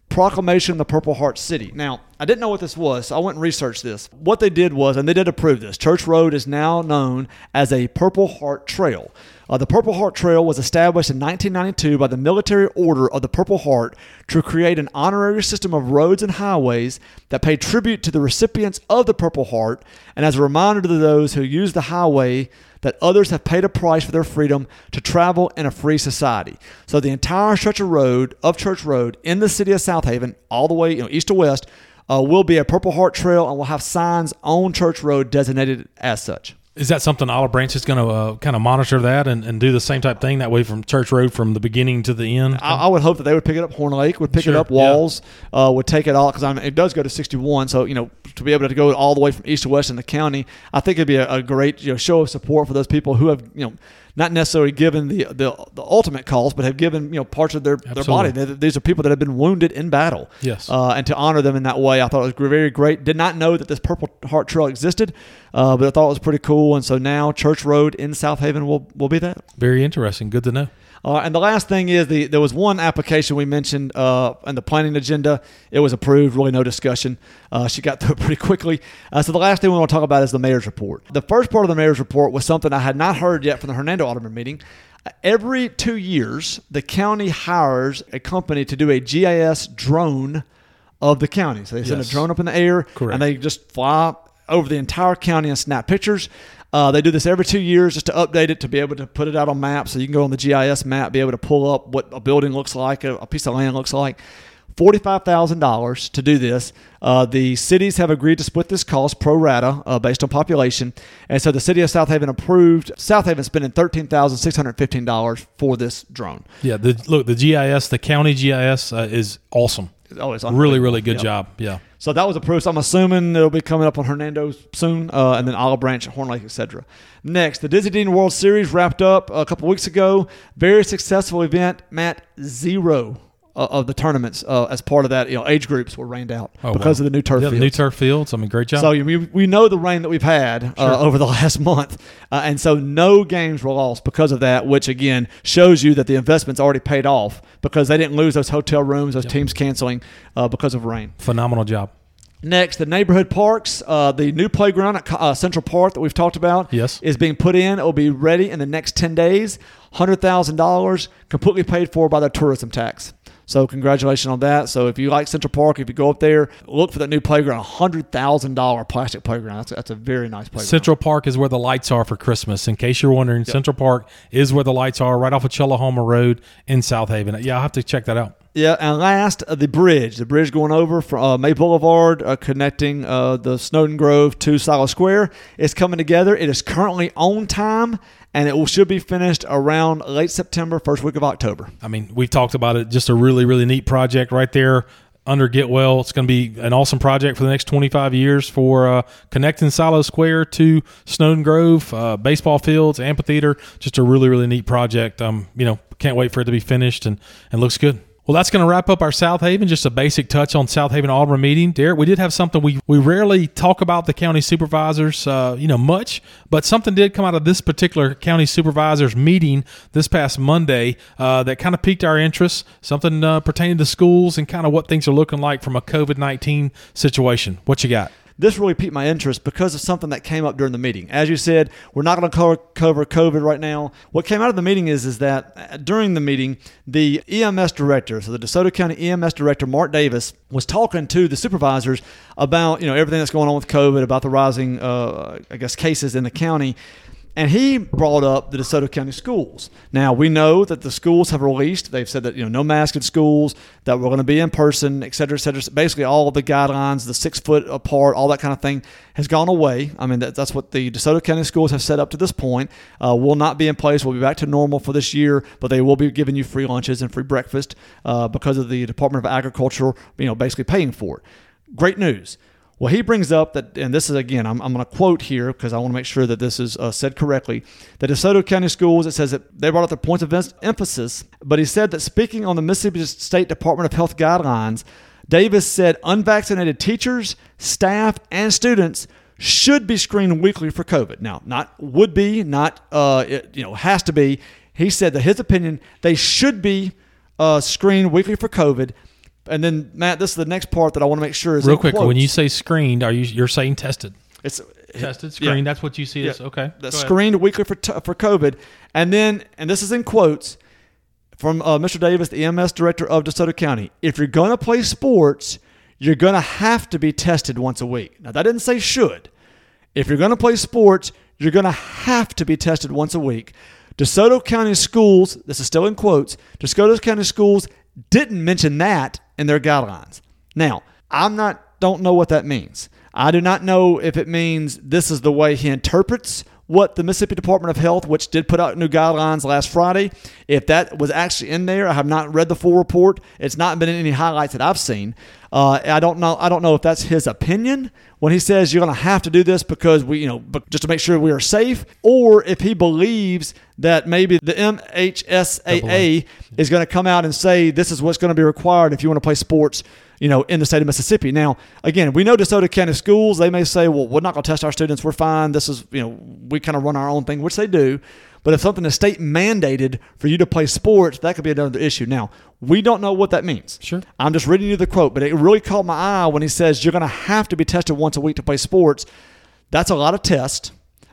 proclamation of the Purple Heart City. Now, I didn't know what this was, so I went and researched this. What they did was, and they did approve this, Church Road is now known as a Purple Heart Trail. Uh, the Purple Heart Trail was established in 1992 by the Military Order of the Purple Heart to create an honorary system of roads and highways that pay tribute to the recipients of the Purple Heart and as a reminder to those who use the highway that others have paid a price for their freedom to travel in a free society. So the entire stretch of road of Church Road in the city of Southaven, all the way you know, east to west, uh, will be a Purple Heart Trail and will have signs on Church Road designated as such. Is that something Olive Branch is going to uh, kind of monitor that and, and do the same type thing that way from Church Road from the beginning to the end? I, I would hope that they would pick it up. Horn Lake would pick it up. Walls uh, would take it all because it does go to 61. So you know to be able to go all the way from east to west in the county, I think it'd be a, a great you know show of support for those people who have you know not necessarily given the the, the ultimate cost, but have given you know parts of their their body. They- These are people that have been wounded in battle. Yes. Uh, and to honor them in that way, I thought it was very great. Did not know that this Purple Heart Trail existed, uh, but I thought it was pretty cool. And so now Church Road in Southaven will will be that. Very interesting. Good to know. Uh, and the last thing is the there was one application we mentioned uh, in the planning agenda. It was approved, really no discussion. Uh, she got through it pretty quickly. Uh, so the last thing we want to talk about is the mayor's report. The first part of the mayor's report was something I had not heard yet from the Hernando Alderman meeting. Every two years, the county hires a company to do a GIS drone of the county. So they send Yes. a drone up in the air, Correct. and they just fly over the entire county and snap pictures. Uh, they do this every two years just to update it to be able to put it out on maps so you can go on the GIS map, be able to pull up what a building looks like, a, a piece of land looks like. Forty-five thousand dollars to do this. Uh, the cities have agreed to split this cost pro rata uh, based on population, and so the city of Southaven approved. Southaven spending thirteen thousand six hundred fifteen dollars for this drone. Yeah. The, look, the GIS, the county GIS uh, is awesome. Oh, it's Really, really good Yep. job. Yeah. So that was approved. So I'm assuming it'll be coming up on Hernando soon, uh, and then Olive Branch, Horn Lake, etc. Next, the Dizzy Dean World Series wrapped up a couple weeks ago. Very successful event. Matt zero uh, of the tournaments uh, as part of that. You know, age groups were rained out Oh, because wow. of the new turf Yeah, fields. new turf fields. I mean, great job. So we, we know the rain that we've had uh, over the last month, uh, and so no games were lost because of that. Which again shows you that the investment's already paid off because they didn't lose those hotel rooms, those teams canceling uh, because of rain. Phenomenal job. Next, the neighborhood parks, uh, the new playground at uh, Central Park that we've talked about, Yes. is being put in. It will be ready in the next ten days. Hundred thousand dollars, completely paid for by the tourism tax. So congratulations on that. So if you like Central Park, if you go up there, look for that new playground. Hundred thousand dollar plastic playground. That's, that's a very nice playground. Central Park is where the lights are for Christmas. In case you're wondering, Central Park is where the lights are, right off of Tchulahoma Road in Southaven. Yeah, I'll have to check that out. Yeah, and last, uh, the bridge. The bridge going over from uh, May Boulevard, uh, connecting uh, the Snowden Grove to Silo Square, is coming together. It is currently on time, and it will, should be finished around late September, first week of October. I mean, we've talked about it. Just a really, really neat project right there under Getwell. It's going to be an awesome project for the next 25 years for uh, connecting Silo Square to Snowden Grove, uh, baseball fields, amphitheater. Just a really, really neat project. Um, you know, can't wait for it to be finished and and looks good. Well, that's going to wrap up our Southaven. Just a basic touch on Southaven Auburn meeting. Derek, we did have something we we rarely talk about the county supervisors, uh, you know, much, but something did come out of this particular county supervisors meeting this past Monday uh, that kind of piqued our interest. Something uh, pertaining to schools and kind of what things are looking like from a COVID nineteen situation. What you got? This really piqued my interest because of something that came up during the meeting. As you said, we're not going to cover, COVID right now. What came out of the meeting is, is that uh, during the meeting, the EMS director, so the DeSoto County EMS director, Mark Davis, was talking to the supervisors about you know everything that's going on with COVID, about the rising, uh, I guess, cases in the county. And he brought up the DeSoto County schools. Now we know that the schools have released. They've said that you know no mask in schools, that we're going to be in person, et cetera, et cetera. Basically, all the guidelines, the six foot apart, all that kind of thing, has gone away. I mean, that, that's what the DeSoto County schools have set up to this point. Uh, will not be in place. We'll be back to normal for this year, but they will be giving you free lunches and free breakfast uh, because of the Department of Agriculture, you know, basically paying for it. Great news. Well, he brings up that, and this is again, I'm, I'm going to quote here because I want to make sure that this is uh, said correctly. That DeSoto County Schools, it says that they brought up their points of emphasis, but he said that speaking on the Mississippi State Department of Health guidelines, Davis said unvaccinated teachers, staff, and students should be screened weekly for COVID. Now, not would be, not uh, it, you know has to be. He said that his opinion they should be uh, screened weekly for COVID. And then Matt, this is the next part that I want to make sure is Real quick, quotes. when you say screened, are you you're saying tested? it's Tested, yeah. screened. That's what you see as Yeah. okay. screened weekly for t- for COVID, and then and this is in quotes from uh, Mr. Davis, the EMS director of DeSoto County. If you're going to play sports, you're going to have to be tested once a week. Now that didn't say should. If you're going to play sports, you're going to have to be tested once a week. DeSoto County schools, this is still in quotes, DeSoto County schools didn't mention that in their guidelines. Now, I'm not don't know what that means. I do not know if it means this is the way he interprets what the Mississippi Department of Health, which did put out new guidelines last Friday, if that was actually in there. I have not read the full report. It's not been in any highlights that I've seen. Uh, I don't know. I don't know if that's his opinion when he says you're going to have to do this because we, you know, just to make sure we are safe, or if he believes that maybe the MHSAA is going to come out and say this is what's going to be required if you want to play sports you know, in the state of Mississippi. Now, again, we know DeSoto County schools, they may say, well, we're not going to test our students. We're fine. This is, you know, we kind of run our own thing, which they do. But if something is state mandated for you to play sports, that could be another issue. Now, we don't know what that means. Sure. I'm just reading you the quote, but it really caught my eye when he says you're going to have to be tested once a week to play sports. That's a lot of tests.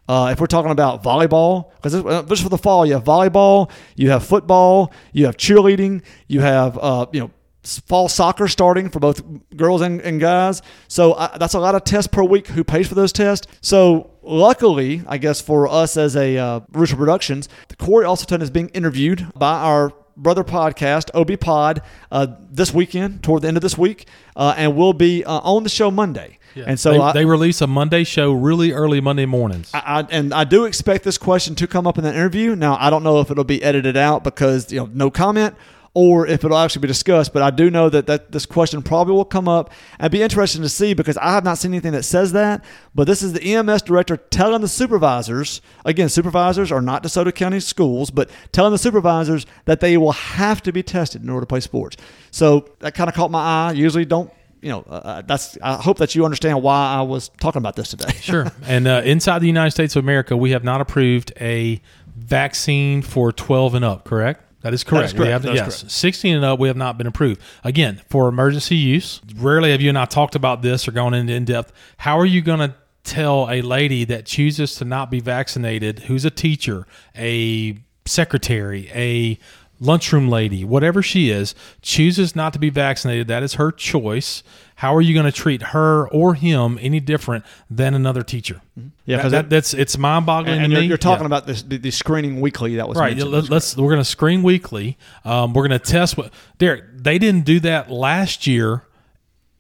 Uh, if we're talking about volleyball, because just for the fall, you have volleyball, you have football, you have cheerleading, you have uh, you know fall soccer starting for both girls and, and guys. So uh, that's a lot of tests per week. Who pays for those tests? So luckily, I guess for us as a uh, Rooster Productions, Corey Uselton is being interviewed by our brother podcast, OB Pod, uh, this weekend, toward the end of this week, uh, and we'll be uh, on the show Monday. And so they, I, they release a Monday show really early Monday mornings. I, I, and I do expect this question to come up in the interview. Now, I don't know if it'll be edited out because you know no comment, or if it'll actually be discussed. But I do know that, that this question probably will come up and be interesting to see because I have not seen anything that says that. But this is the EMS director telling the supervisors again, supervisors are not DeSoto County schools, but telling the supervisors that they will have to be tested in order to play sports. So that kind of caught my eye. Usually, don't you know? Uh, that's. I hope that you understand why I was talking about this today. Sure. And uh, inside the United States of America, we have not approved a vaccine for 12 and up, correct? That is correct. correct. We have, yes, correct. 16 and up, we have not been approved. Again, for emergency use. Rarely have you and I talked about this or gone into in depth. How are you going to tell a lady that chooses to not be vaccinated, who's a teacher, a secretary, a lunchroom lady, whatever she is, chooses not to be vaccinated? That is her choice. How are you going to treat her or him any different than another teacher? Yeah, That- that- that's it's mind-boggling and to you're, me. you're talking Yeah. about this the, the screening weekly that was Right. Let, us we're going to screen weekly. Um, we're going to test what Derek. They didn't do that last year,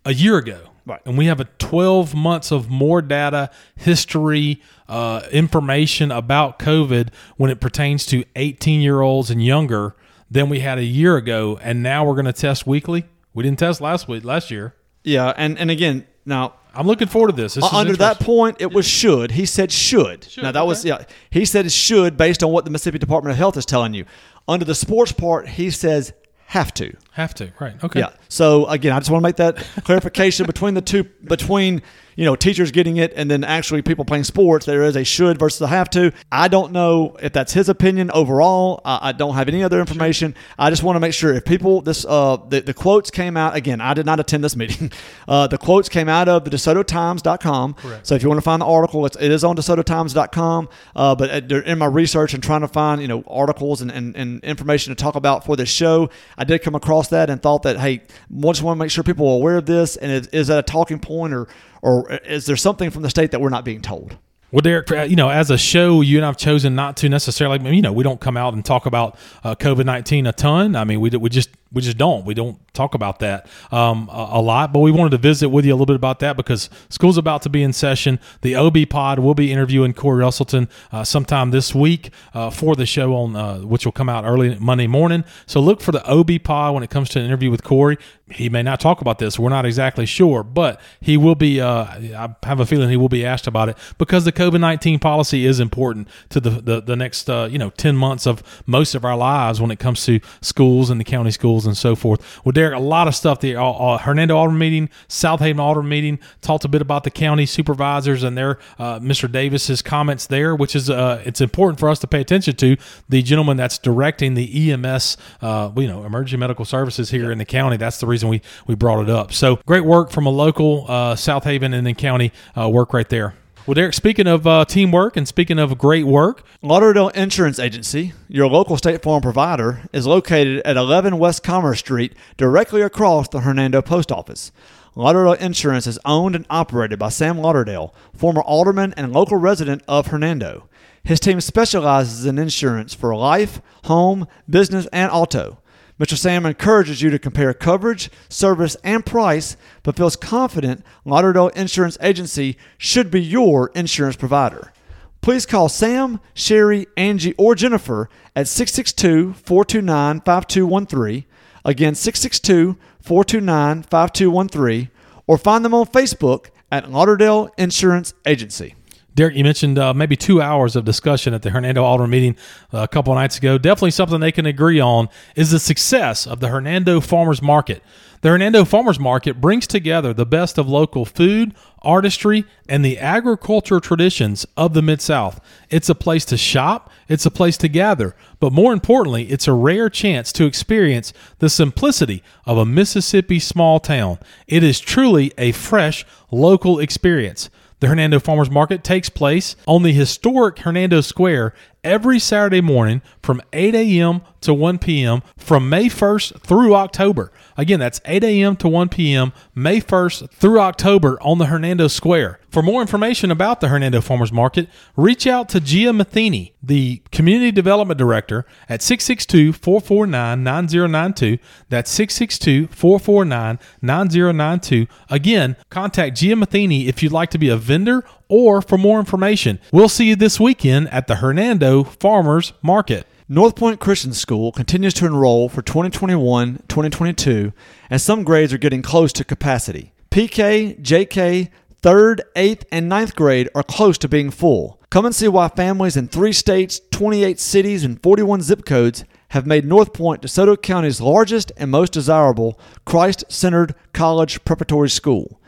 a year ago. Right. And we have a 12 months of more data, history, uh, information about COVID when it pertains to 18 year olds and younger than we had a year ago. And now we're going to test weekly. We didn't test last week, last year. yeah, and and again now. I'm looking forward to this. This uh, under that point, it was should. He said should. now that was yeah. He said it should based on what the Mississippi Department of Health is telling you. Under the sports part, he says have to. have to. Right. Okay. Yeah. So again, I just want to make that clarification between the two, between you know teachers getting it and then actually people playing sports. There is a should versus a have to. I don't know if that's his opinion overall. I, I don't have any other information. I just want to make sure if people this uh the, the quotes came out again. I did not attend this meeting. Uh, the quotes came out of the DeSotoTimes.com. Correct. So if you want to find the article, it's, it is on DeSotoTimes.com. Uh, but uh, in my research and trying to find you know articles and, and, and information to talk about for this show, I did come across that and thought that hey, I just want to make sure people are aware of this. And is, is that a talking point or or is there something from the state that we're not being told? Well, Derek, uh, you know, as a show, you and I've chosen not to necessarily, you know, we don't come out and talk about uh, COVID nineteen a ton. I mean, we we just we just don't. We don't talk about that um, a, a, lot, but we wanted to visit with you a little bit about that because school's about to be in session. The OB Pod will be interviewing Corey Uselton uh, sometime this week uh, for the show on uh, which will come out early Monday morning. So look for the OB Pod when it comes to an interview with Corey. He may not talk about this. We're not exactly sure, but he will be. Uh, I have a feeling he will be asked about it because the COVID nineteen policy is important to the the, the next uh, you know ten months of most of our lives when it comes to schools and the county schools and so forth. Well, Derek, a lot of stuff. The uh, uh, Hernando Alderman meeting, Southaven Alderman meeting, talked a bit about the county supervisors and their uh, Mr. Davis's comments there, which is uh, it's important for us to pay attention to. The gentleman that's directing the EMS, uh, you know, emergency medical services here in the county. That's the reason we we brought it up. So great work from a local uh, Southaven and then county work right there. Well, Derek, speaking of uh, teamwork and speaking of great work, Lauderdale Insurance Agency, your local State Farm provider, is located at 11 West Commerce Street, directly across the Hernando Post Office. Lauderdale Insurance is owned and operated by Sam Lauderdale, former alderman and local resident of Hernando. His team specializes in insurance for life, home, business, and auto. Mr. Sam encourages you to compare coverage, service, and price, but feels confident Lauderdale Insurance Agency should be your insurance provider. Please call Sam, Sherry, Angie, or Jennifer at 662 429 5213. Again, 662 429 5213, or find them on Facebook at Lauderdale Insurance Agency. Derek, you mentioned uh, maybe two hours of discussion at the Hernando Alder meeting uh, a couple nights ago. Definitely something they can agree on is the success of the Hernando Farmers Market. The Hernando Farmers Market brings together the best of local food, artistry, and the agricultural traditions of the Mid South. It's a place to shop, it's a place to gather, but more importantly, it's a rare chance to experience the simplicity of a Mississippi small town. It is truly a fresh local experience. The Hernando Farmers Market takes place on the historic Hernando Square every Saturday morning from 8 a.m. to 1 p.m. from May 1st through October. Again, that's 8 a.m. to 1 p.m. May 1st through October on the Hernando Square. For more information about the Hernando Farmers Market, reach out to Gia Matheny, the Community Development Director, at 662 449 9092. That's 662 449 9092. Again, contact Gia Matheny if you'd like to be a vendor or for more information. We'll see you this weekend at the Hernando Farmers Market. North Point Christian School continues to enroll for 2021 2022, and some grades are getting close to capacity. PK, JK, 3rd, 8th, and 9th grade are close to being full. Come and see why families in three states, 28 cities, and 41 zip codes have made North Point DeSoto County's largest and most desirable Christ centered college preparatory school.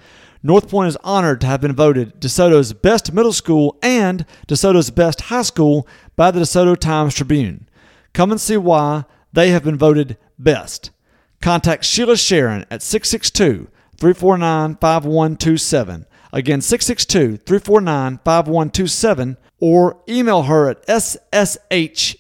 North Point is honored to have been voted DeSoto's best middle school and DeSoto's best high school by the DeSoto Times Tribune. Come and see why they have been voted best. Contact Sheila Sheron at 662 349 5127. Again, 662 349 5127, or email her at SSHERON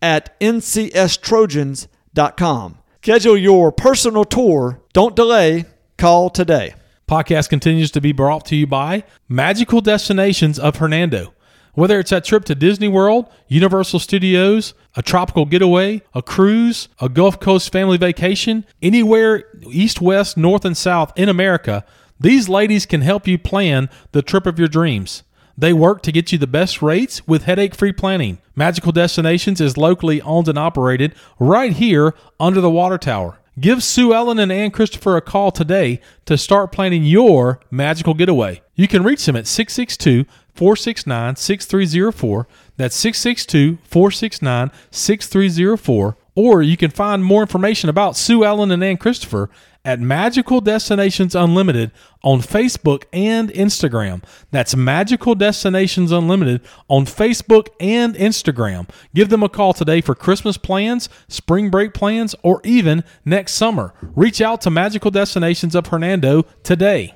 at NCSTrojans.com. Schedule your personal tour. Don't delay. Call today. Podcast continues to be brought to you by Magical Destinations of Hernando. Whether it's a trip to Disney World, Universal Studios, a tropical getaway, a cruise, a Gulf Coast family vacation, anywhere east, west, north, and south in America, these ladies can help you plan the trip of your dreams. They work to get you the best rates with headache free planning. Magical Destinations is locally owned and operated right here under the water tower. Give Sue Ellen and Ann Christopher a call today to start planning your magical getaway. You can reach them at 662 469 6304. That's 662 469 6304. Or you can find more information about Sue Ellen and Ann Christopher at Magical Destinations Unlimited on Facebook and Instagram. That's Magical Destinations Unlimited on Facebook and Instagram. Give them a call today for Christmas plans, spring break plans, or even next summer. Reach out to Magical Destinations of Hernando today.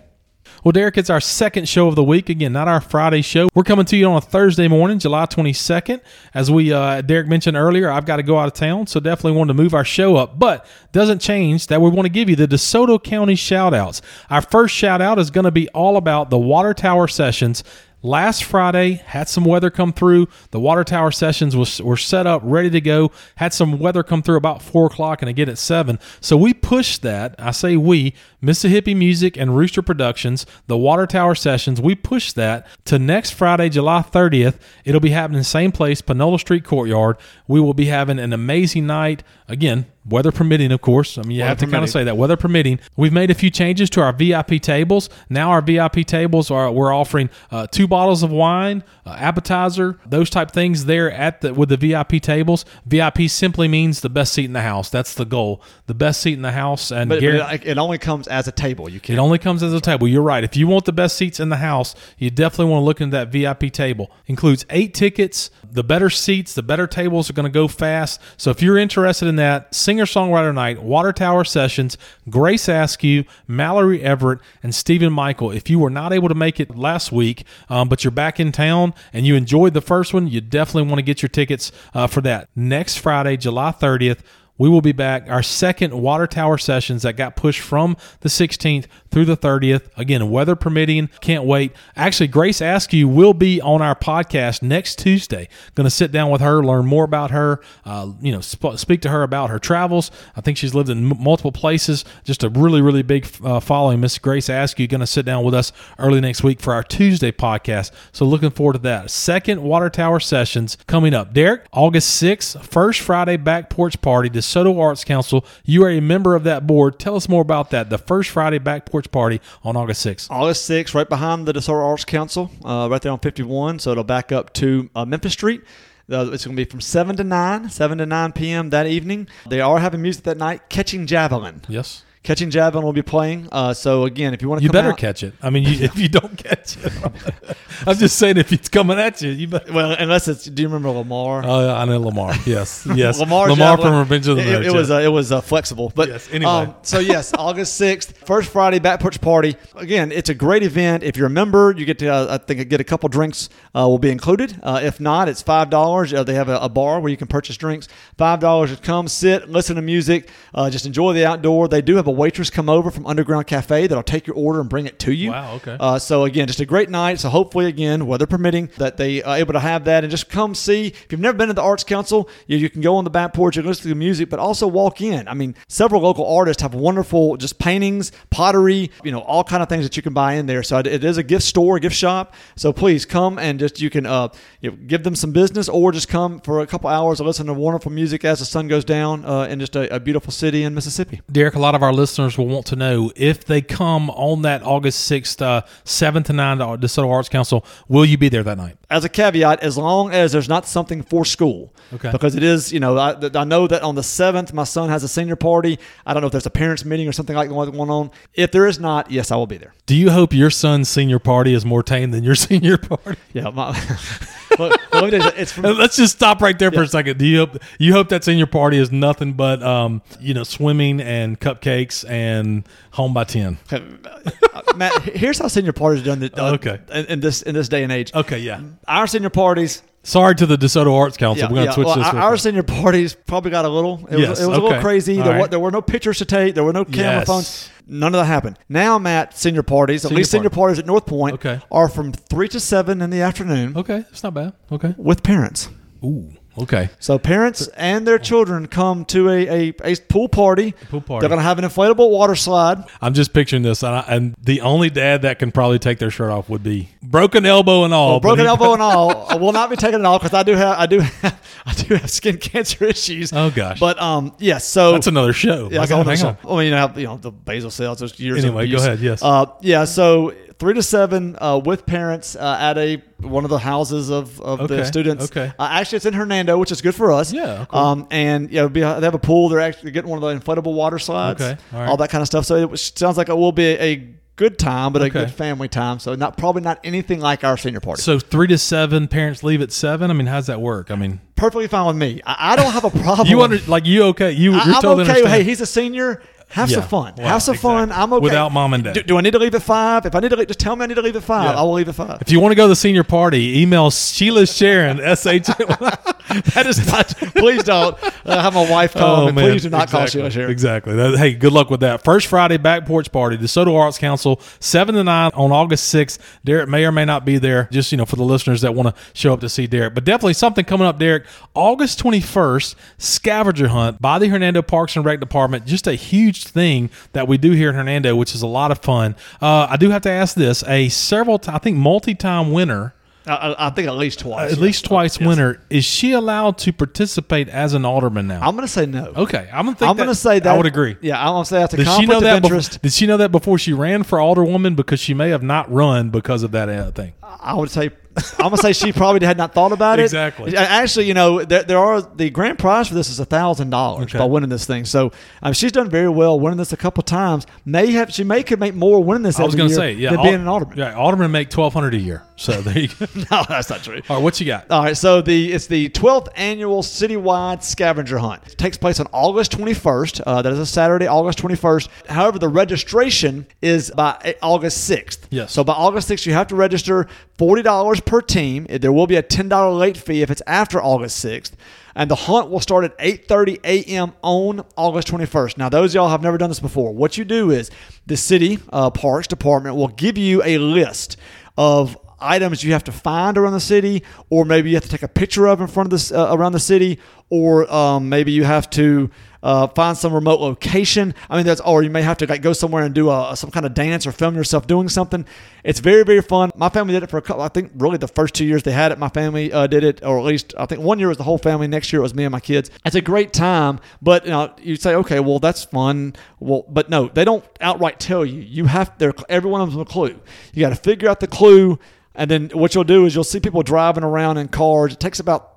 Well, Derek, it's our second show of the week. Again, not our Friday show. We're coming to you on a Thursday morning, July 22nd. As we, uh, Derek mentioned earlier, I've got to go out of town, so definitely wanted to move our show up. But doesn't change that we want to give you the DeSoto County shout outs. Our first shout out is going to be all about the Water Tower Sessions last Friday had some weather come through. The water tower sessions was were set up, ready to go. Had some weather come through about four o'clock and again at seven. So we pushed that. I say we, Mississippi Music and Rooster Productions, the water tower sessions. We pushed that to next Friday, July 30th. It'll be happening same place, Panola Street Courtyard. We will be having an amazing night. Again, weather permitting, of course. I mean, you Weather have to kind of say that weather permitting. We've made a few changes to our VIP tables. Now our VIP tables are we're offering uh, two bottles of wine, uh, appetizer, those type things there at the with the VIP tables. VIP simply means the best seat in the house. That's the goal. The best seat in the house. And But, Gary, but it, it only comes as a table. You it can't. only comes as a table. You're right. If you want the best seats in the house, you definitely want to look into that VIP table. Includes eight tickets. The better seats, the better tables are going to go fast. So if you're interested in that, singer songwriter night, Water Tower Sessions, Grace Askew, Mallory Everett, and Stephen Michael. If you were not able to make it last week, um, but you're back in town and you enjoyed the first one, you definitely want to get your tickets uh, for that. Next Friday, July 30th, we will be back. Our second water tower sessions that got pushed from the 16th through the 30th. Again, weather permitting. Can't wait. Actually, Grace Askew will be on our podcast next Tuesday. Going to sit down with her, learn more about her. Uh, you know, sp- speak to her about her travels. I think she's lived in m- multiple places. Just a really, really big uh, following. Miss Grace Askew going to sit down with us early next week for our Tuesday podcast. So looking forward to that. Second water tower sessions coming up. Derek, August 6th, first Friday back porch party. DeSoto Arts Council. You are a member of that board. Tell us more about that. The first Friday back porch party on August 6th. August 6th, right behind the DeSoto Arts Council, uh, right there on 51. So it'll back up to uh, Memphis Street. Uh, it's going to be from 7 to 9, 7 to 9 p.m. that evening. They are having music that night. Catching Javelin. Yes. Catching Javelin will be playing. Uh, so again, if you want to You better out, catch it. I mean, you, if you don't catch it, I'm just saying if it's coming at you, you better. Well, unless it's. Do you remember Lamar? Oh, yeah, I know Lamar. Yes, yes. Lamar, Lamar Javelin. from Revenge of the It, it was uh, it was uh, flexible, but Yes, anyway. um, so yes, August sixth, first Friday back porch party. Again, it's a great event. If you're a member, you get to uh, I think get a couple drinks uh, will be included. Uh, if not, it's five dollars. Uh, they have a, a bar where you can purchase drinks. Five dollars to come sit, listen to music, uh, just enjoy the outdoor. They do have a waitress come over from Underground Cafe that'll take your order and bring it to you. Wow, okay. Uh, so again, just a great night. So hopefully, again, weather permitting, that they are able to have that and just come see. If you've never been to the Arts Council, you, you can go on the back porch and listen to the music, but also walk in. I mean, several local artists have wonderful just paintings, pottery, you know, all kind of things that you can buy in there. So it- it is a gift store, a gift shop. So please come and just you can uh, you know, give them some business, or just come for a couple hours and listen to wonderful music as the sun goes down uh, in just a, a beautiful city in Mississippi. Derek, a lot of our listeners will want to know if they come on that August 6th, uh, 7 to 9 to DeSoto Arts Council, will you be there that night? as a caveat, as long as there's not something for school. Okay. Because it is, you know, I, I know that on the 7th, my son has a senior party. I don't know if there's a parents' meeting or something like that going on. If there is not, yes, I will be there. Do you hope your son's senior party is more tame than your senior party? Yeah. My, Look, let me tell you, it's from, Let's just stop right there for a second. Do you hope you hope that senior party is nothing but um, you know swimming and cupcakes and home by ten? Matt, here's how senior parties done uh, Okay. in, in this in this day and age. Okay, yeah. Our senior parties, Sorry to the DeSoto Arts Council. yeah, We're going to yeah. switch Well, this. our, our senior parties probably got a little. It Yes, was, it was a little crazy. There, were, there were no pictures to take. There were no camera Yes. phones. None of that happened. Now, Matt, senior parties, at Senior least senior parties at North Point, Okay. are from three to seven in the afternoon okay, it's not bad. Okay. with parents. Ooh. Okay. So parents and their children come to a, a, a pool party. Pool party. They're going to have an inflatable water slide. I'm just picturing this, and, I, and the only dad that can probably take their shirt off would be broken elbow and all. Well, broken elbow and all. I will not be taking it off because I do have I do have I do have skin cancer issues. Oh, gosh. But um yes, so That's another show. Yeah, I that's all hang on. show. I mean, you have you know the basal cells. There's years. Anyway, go ahead, yes. Uh, yeah. So three to seven uh, with parents uh, at a one of the houses of, of the students. okay. Uh, actually, it's in Hernando, which is good for us. Yeah, cool. Um, and yeah, be, they have a pool. They're actually getting one of the inflatable water slides. Okay, all right. that kind of stuff. So it sounds like it will be a, a good time, but a good family time. So not probably not anything like our senior party. So three to seven, parents leave at seven. I mean, how's that work? I mean, Perfectly fine with me. I, I don't have a problem. you under like you okay? You I, you're I'm totally okay. understand. Hey, he's a senior. Have Yeah. some fun. Wow, Have some fun. I'm okay. Without mom and dad. Do, do I need to leave at five? If I need to leave, just tell me I need to leave at five. Yeah. I will leave at five. If you want to go to the senior party, email Sheila Sheron, S-H. that is not. Please don't uh, have my wife call me. Please do not call Oh, exactly. Sheila Sheron. Exactly. That- hey, good luck with that. First Friday back porch party, DeSoto Arts Council, seven to nine on August sixth. Derek may or may not be there. Just you know, for the listeners that want to show up to see Derek, but definitely something coming up. Derek, August twenty first, scavenger hunt by the Hernando Parks and Rec Department. Just a huge thing that we do here in Hernando, which is a lot of fun. Uh, I do have to ask this: a several, t- I think, multi-time winner. I, I- think at least twice. At yes. least twice Yes. winner. Is she allowed to participate as an alderman now? I'm going to say no. Okay, I'm gonna think. I'm going to say that. I would agree. Yeah, I'm going to say that's a Did she conflict know that? of interest. did she know that before she ran for alderwoman? Because she may have not run because of that uh, thing. I would say I'm gonna say she probably had not thought about it. Exactly. Actually, you know, there, there are the grand prize for this is a thousand dollars by winning this thing. So um, she's done very well winning this a couple times. May have she may could make more winning this. I was to say, yeah, than al- being an alderman. Yeah, aldermen make twelve hundred a year. So there you go. No, that's not true. All right, what you got? All right, so the it's the 12th annual citywide scavenger hunt. It takes place on August 21st. Uh, that is a Saturday, August 21st. However, the registration is by uh, August 6th. Yes. So by August 6th, you have to register $40 per team. There will be a $10 late fee if it's after August 6th. And the hunt will start at 8:30 a.m. on August 21st. Now, those y'all have never done this before. What you do is the city uh, parks department will give you a list of items you have to find around the city, or maybe you have to take a picture of in front of this uh, around the city, or um, maybe you have to uh, find some remote location. I mean, that's or you may have to like go somewhere and do a, some kind of dance or film yourself doing something. It's very very fun. My family did it for a couple. I think really the first two years they had it, my family uh, did it, or at least I think one year was the whole family. Next year it was me and my kids. It's a great time, but you know you say okay, well that's fun. Well, but no, they don't outright tell you. You have there every one of them's a clue. You got to figure out the clue. And then what you'll do is you'll see people driving around in cars. It takes about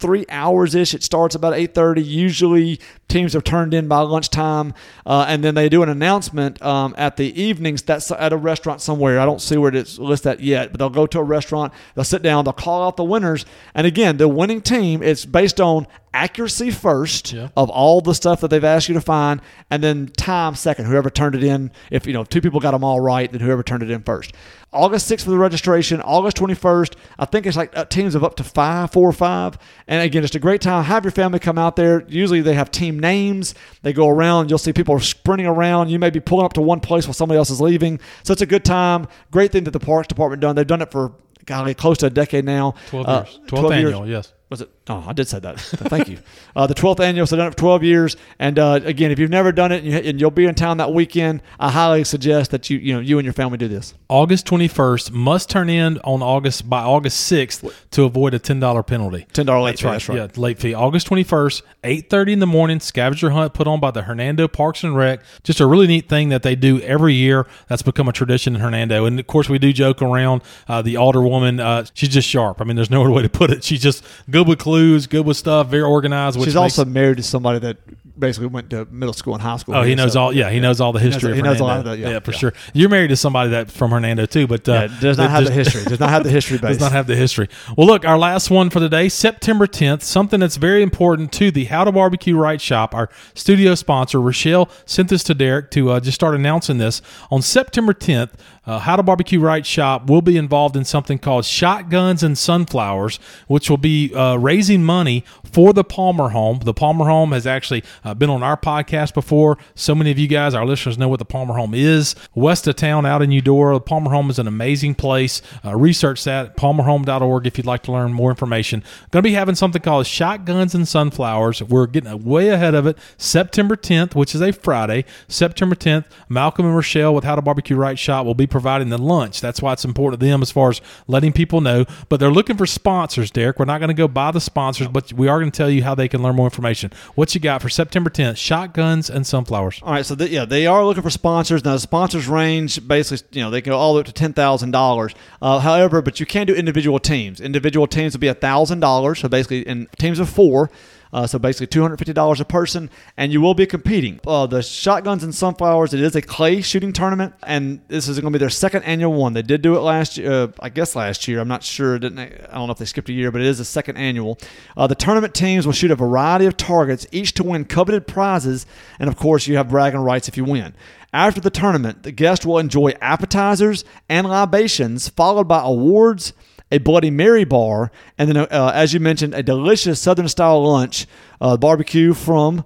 three hours ish. It starts about eight thirty. Usually teams are turned in by lunchtime, uh, and then they do an announcement um, at the evenings. That's at a restaurant somewhere. I don't see where it's listed that yet, but they'll go to a restaurant. They'll sit down. They'll call out the winners, and again, the winning team. It's based on accuracy first Yeah. of all the stuff that they've asked you to find, and then time second. Whoever turned it in, if you know two people got them all right, then whoever turned it in first. August sixth for the registration. August twenty first. I think it's like uh, teams of up to five, four or five. And again, it's a great time. Have your family come out there. Usually they have team names. They go around. You'll see people sprinting around. You may be pulling up to one place while somebody else is leaving. So it's a good time. Great thing that the Parks Department done. They've done it for golly, close to a decade now. Twelve Uh, years. Twelfth annual. Yes. Was it? Oh, I did say that. Thank you. Uh, the 12th annual, so done it for 12 years. And uh, again, if you've never done it and, you, and you'll be in town that weekend, I highly suggest that you you know you and your family do this. August twenty first must turn in on August by August sixth to avoid a ten dollar penalty. $10 late That's fee, right. that's right. Yeah, late fee. August twenty first, eight thirty in the morning. Scavenger hunt put on by the Hernando Parks and Rec. Just a really neat thing that they do every year. That's become a tradition in Hernando. And of course, we do joke around. Uh, the alderwoman, uh, she's just sharp. I mean, there's no other way to put it. She's just good with clues, good with stuff, very organized. Which She's makes- also married to somebody that basically went to middle school and high school. Oh, he knows so- all. Yeah, he knows all the history. he of knows a lot Hernando. of that, yeah, for yeah. sure. You're married to somebody that from Hernando too, but uh, Yeah, does not have the history. Does not have the history base. does not have the history. Well, look, our last one for the day, September 10th, something that's very important to the How to Barbecue Right shop. Our studio sponsor, Rochelle, sent this to Derek to uh, just start announcing this. On September 10th, uh, How to Barbecue Right shop will be involved in something called Shotguns and Sunflowers, which will be uh, raising money for the Palmer home. The Palmer home has actually uh, been on our podcast before. So many of you guys, our listeners, know what the Palmer home is. West of town, out in Eudora, the Palmer home is an amazing place. Uh, research that at palmerhome.org if you'd like to learn more information. Going to be having something called Shotguns and Sunflowers. We're getting way ahead of it. September 10th, which is a Friday, September 10th, Malcolm and Rochelle with How to Barbecue Right Shop will be providing the lunch. That's why it's important to them as far as letting people know. But they're looking for sponsors, Derek. We're not going to go buy the sponsors, but we are going to tell you how they can learn more information. What you got for September 10th? Shotguns and Sunflowers. All right, so th- yeah, they are looking for sponsors. Now, the sponsors range basically, you know, they can go all the way up to ten thousand uh, dollars. However, but you can do individual teams. Individual teams will be thousand dollars. So basically, in teams of four, Uh, so basically $250 a person, and you will be competing. Uh, the Shotguns and Sunflowers, it is a clay shooting tournament, and this is going to be their second annual one. They did do it last year, uh, I guess last year. I'm not sure. Didn't I don't know if they skipped a year, but it is a second annual. Uh, the tournament teams will shoot a variety of targets, each to win coveted prizes, and of course, you have bragging rights if you win. After the tournament, the guest will enjoy appetizers and libations, followed by awards, a Bloody Mary bar, and then, uh, as you mentioned, a delicious Southern style lunch, uh, barbecue from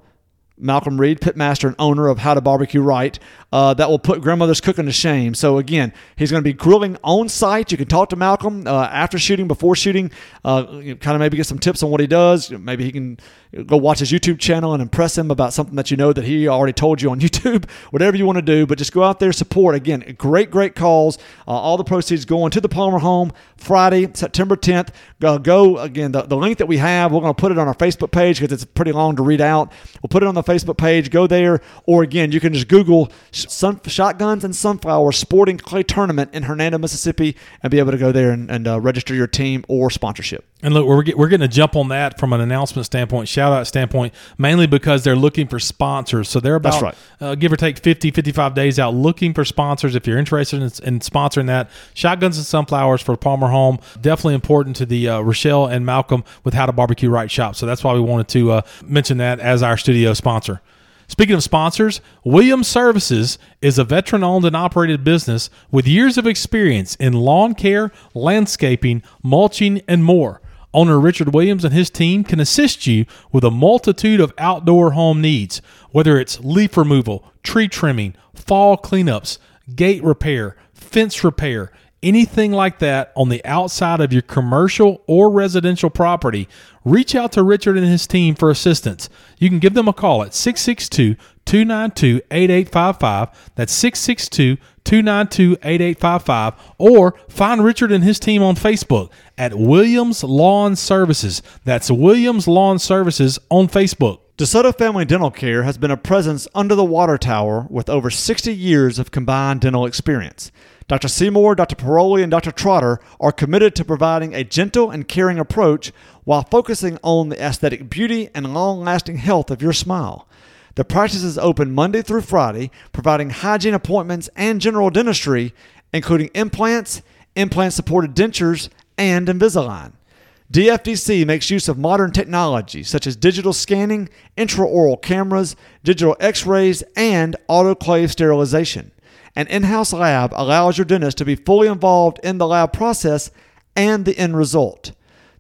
Malcolm Reed, pitmaster and owner of How to Barbecue Right, uh, that will put grandmother's cooking to shame. So again, he's going to be grilling on site. You can talk to Malcolm uh, after shooting, before shooting, uh, kind of maybe get some tips on what he does. Maybe he can go watch his YouTube channel and impress him about something that you know that he already told you on YouTube. Whatever you want to do, but just go out there, support. Again, great, great calls. Uh, all the proceeds going to the Palmer Home Friday, September 10th. Go, go again. The, the link that we have, we're going to put it on our Facebook page because it's pretty long to read out. We'll put it on the Facebook page. Go there, or again, you can just Google sun, shotguns and sunflower sporting clay tournament in Hernando, Mississippi, and be able to go there and, and uh, register your team or sponsorship. And look, we're get, we're getting a jump on that from an announcement standpoint, shout out standpoint, mainly because they're looking for sponsors. So they're about right. uh, give or take 50, 55 days out looking for sponsors. If you're interested in, in sponsoring that, shotguns and sunflowers for Palmer Home, definitely important to the uh, Rochelle and Malcolm with How to Barbecue Right shop. So that's why we wanted to uh, mention that as our studio sponsor. Speaking of sponsors, Williams Services is a veteran owned and operated business with years of experience in lawn care, landscaping, mulching, and more. Owner Richard Williams and his team can assist you with a multitude of outdoor home needs, whether it's leaf removal, tree trimming, fall cleanups, gate repair, fence repair, anything like that on the outside of your commercial or residential property, reach out to Richard and his team for assistance. You can give them a call at 662 292 8855. That's 662 292 8855. Or find Richard and his team on Facebook at Williams Lawn Services. That's Williams Lawn Services on Facebook. DeSoto Family Dental Care has been a presence under the water tower with over 60 years of combined dental experience. Dr. Seymour, Dr. Paroli, and Dr. Trotter are committed to providing a gentle and caring approach while focusing on the aesthetic beauty and long lasting health of your smile. The practice is open Monday through Friday, providing hygiene appointments and general dentistry, including implants, implant supported dentures, and Invisalign. DFDC makes use of modern technology such as digital scanning, intraoral cameras, digital x rays, and autoclave sterilization. An in house lab allows your dentist to be fully involved in the lab process and the end result.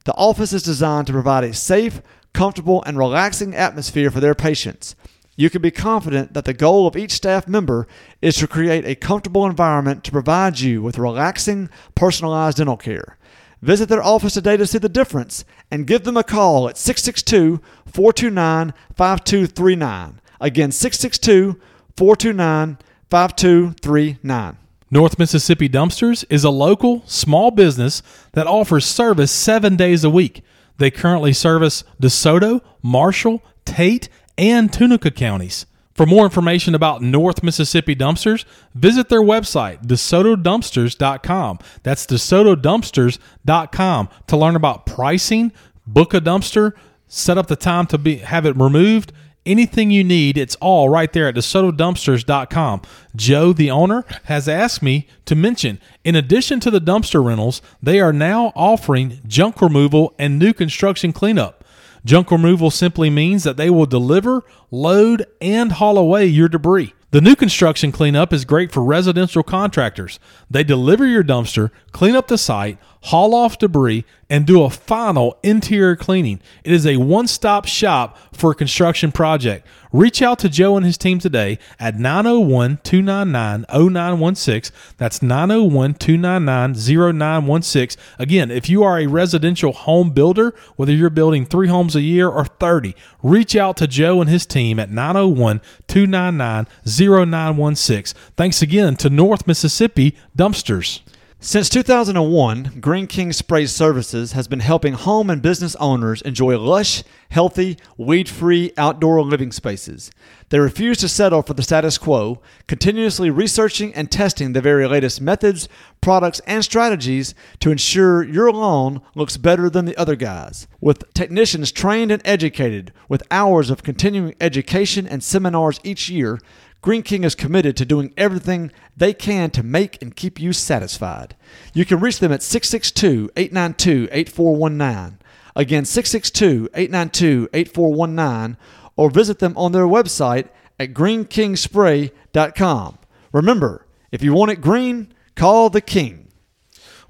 The office is designed to provide a safe, comfortable, and relaxing atmosphere for their patients. You can be confident that the goal of each staff member is to create a comfortable environment to provide you with relaxing, personalized dental care. Visit their office today to see the difference and give them a call at 662 429 5239. Again, 662 429 5239. North Mississippi Dumpsters is a local, small business that offers service seven days a week. They currently service DeSoto, Marshall, Tate, and Tunica counties. For more information about North Mississippi Dumpsters, visit their website, DeSotoDumpsters.com. That's DeSotoDumpsters.com to learn about pricing, book a dumpster, set up the time to be have it removed, anything you need, it's all right there at DeSotoDumpsters.com. Joe, the owner, has asked me to mention, in addition to the dumpster rentals, they are now offering junk removal and new construction cleanup. Junk removal simply means that they will deliver, load, and haul away your debris. The new construction cleanup is great for residential contractors. They deliver your dumpster, clean up the site, haul off debris, and do a final interior cleaning. It is a one stop shop for a construction project. Reach out to Joe and his team today at 901 299 0916. That's 901 299 0916. Again, if you are a residential home builder, whether you're building three homes a year or 30, reach out to Joe and his team at 901 299 0916. Thanks again to North Mississippi Dumpsters. Since 2001, Green King Spray Services has been helping home and business owners enjoy lush, healthy, weed free outdoor living spaces. They refuse to settle for the status quo, continuously researching and testing the very latest methods, products, and strategies to ensure your lawn looks better than the other guys. With technicians trained and educated, with hours of continuing education and seminars each year, Green King is committed to doing everything they can to make and keep you satisfied. You can reach them at 662 892 8419. Again, 662 892 8419, or visit them on their website at greenkingspray.com. Remember, if you want it green, call the king.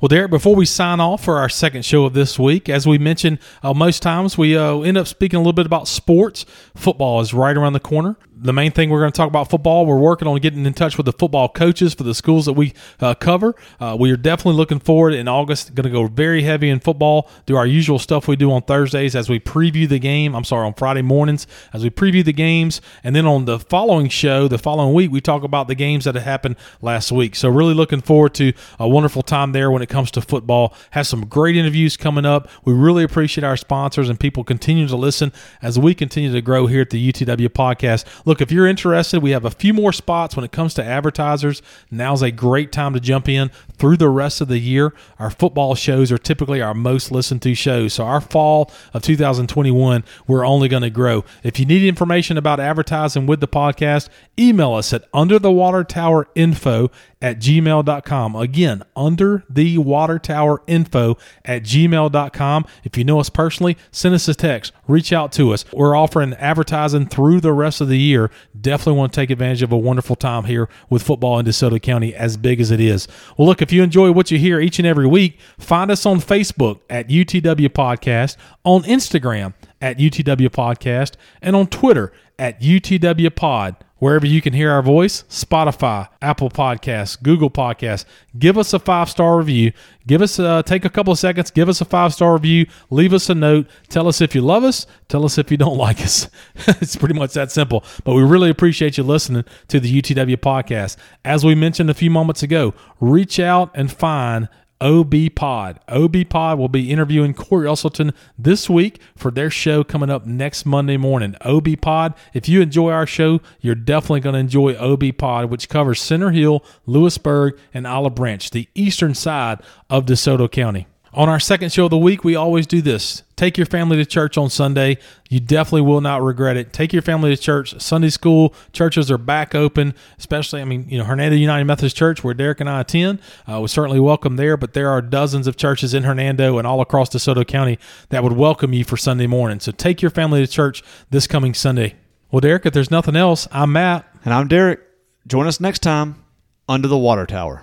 Well, Derek, before we sign off for our second show of this week, as we mentioned, uh, most times we uh, end up speaking a little bit about sports. Football is right around the corner the main thing we're going to talk about football. We're working on getting in touch with the football coaches for the schools that we uh, cover. Uh, we are definitely looking forward in August. Going to go very heavy in football. Do our usual stuff we do on Thursdays as we preview the game. I'm sorry, on Friday mornings as we preview the games, and then on the following show, the following week, we talk about the games that have happened last week. So really looking forward to a wonderful time there when it comes to football. Have some great interviews coming up. We really appreciate our sponsors and people continue to listen as we continue to grow here at the UTW podcast. Look if you're interested, we have a few more spots when it comes to advertisers. Now's a great time to jump in through the rest of the year. Our football shows are typically our most listened to shows. So our fall of 2021, we're only going to grow. If you need information about advertising with the podcast, email us at under the water tower info at gmail.com. Again, under the water tower info at gmail.com. If you know us personally, send us a text, reach out to us. We're offering advertising through the rest of the year. Definitely want to take advantage of a wonderful time here with football in DeSoto County, as big as it is. Well, look, if you enjoy what you hear each and every week, find us on Facebook at UTW Podcast, on Instagram at UTW Podcast, and on Twitter at UTW Pod wherever you can hear our voice Spotify, Apple Podcasts, Google Podcasts. Give us a five star review. Give us uh, take a couple of seconds. Give us a five star review. Leave us a note. Tell us if you love us. Tell us if you don't like us. it's pretty much that simple. But we really appreciate you listening to the UTW podcast. As we mentioned a few moments ago, reach out and find OB Pod. OB Pod will be interviewing Corey Uselton this week for their show coming up next Monday morning. OB Pod, if you enjoy our show, you're definitely going to enjoy OB Pod, which covers Center Hill, Lewisburg, and Olive Branch, the eastern side of DeSoto County. On our second show of the week, we always do this. Take your family to church on Sunday. You definitely will not regret it. Take your family to church. Sunday school churches are back open, especially, I mean, you know, Hernando United Methodist Church, where Derek and I attend. Uh, we certainly welcome there, but there are dozens of churches in Hernando and all across DeSoto County that would welcome you for Sunday morning. So take your family to church this coming Sunday. Well, Derek, if there's nothing else, I'm Matt. And I'm Derek. Join us next time under the water tower.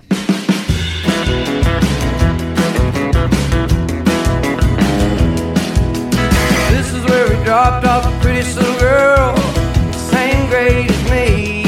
dropped off a pretty little girl, same grade as me.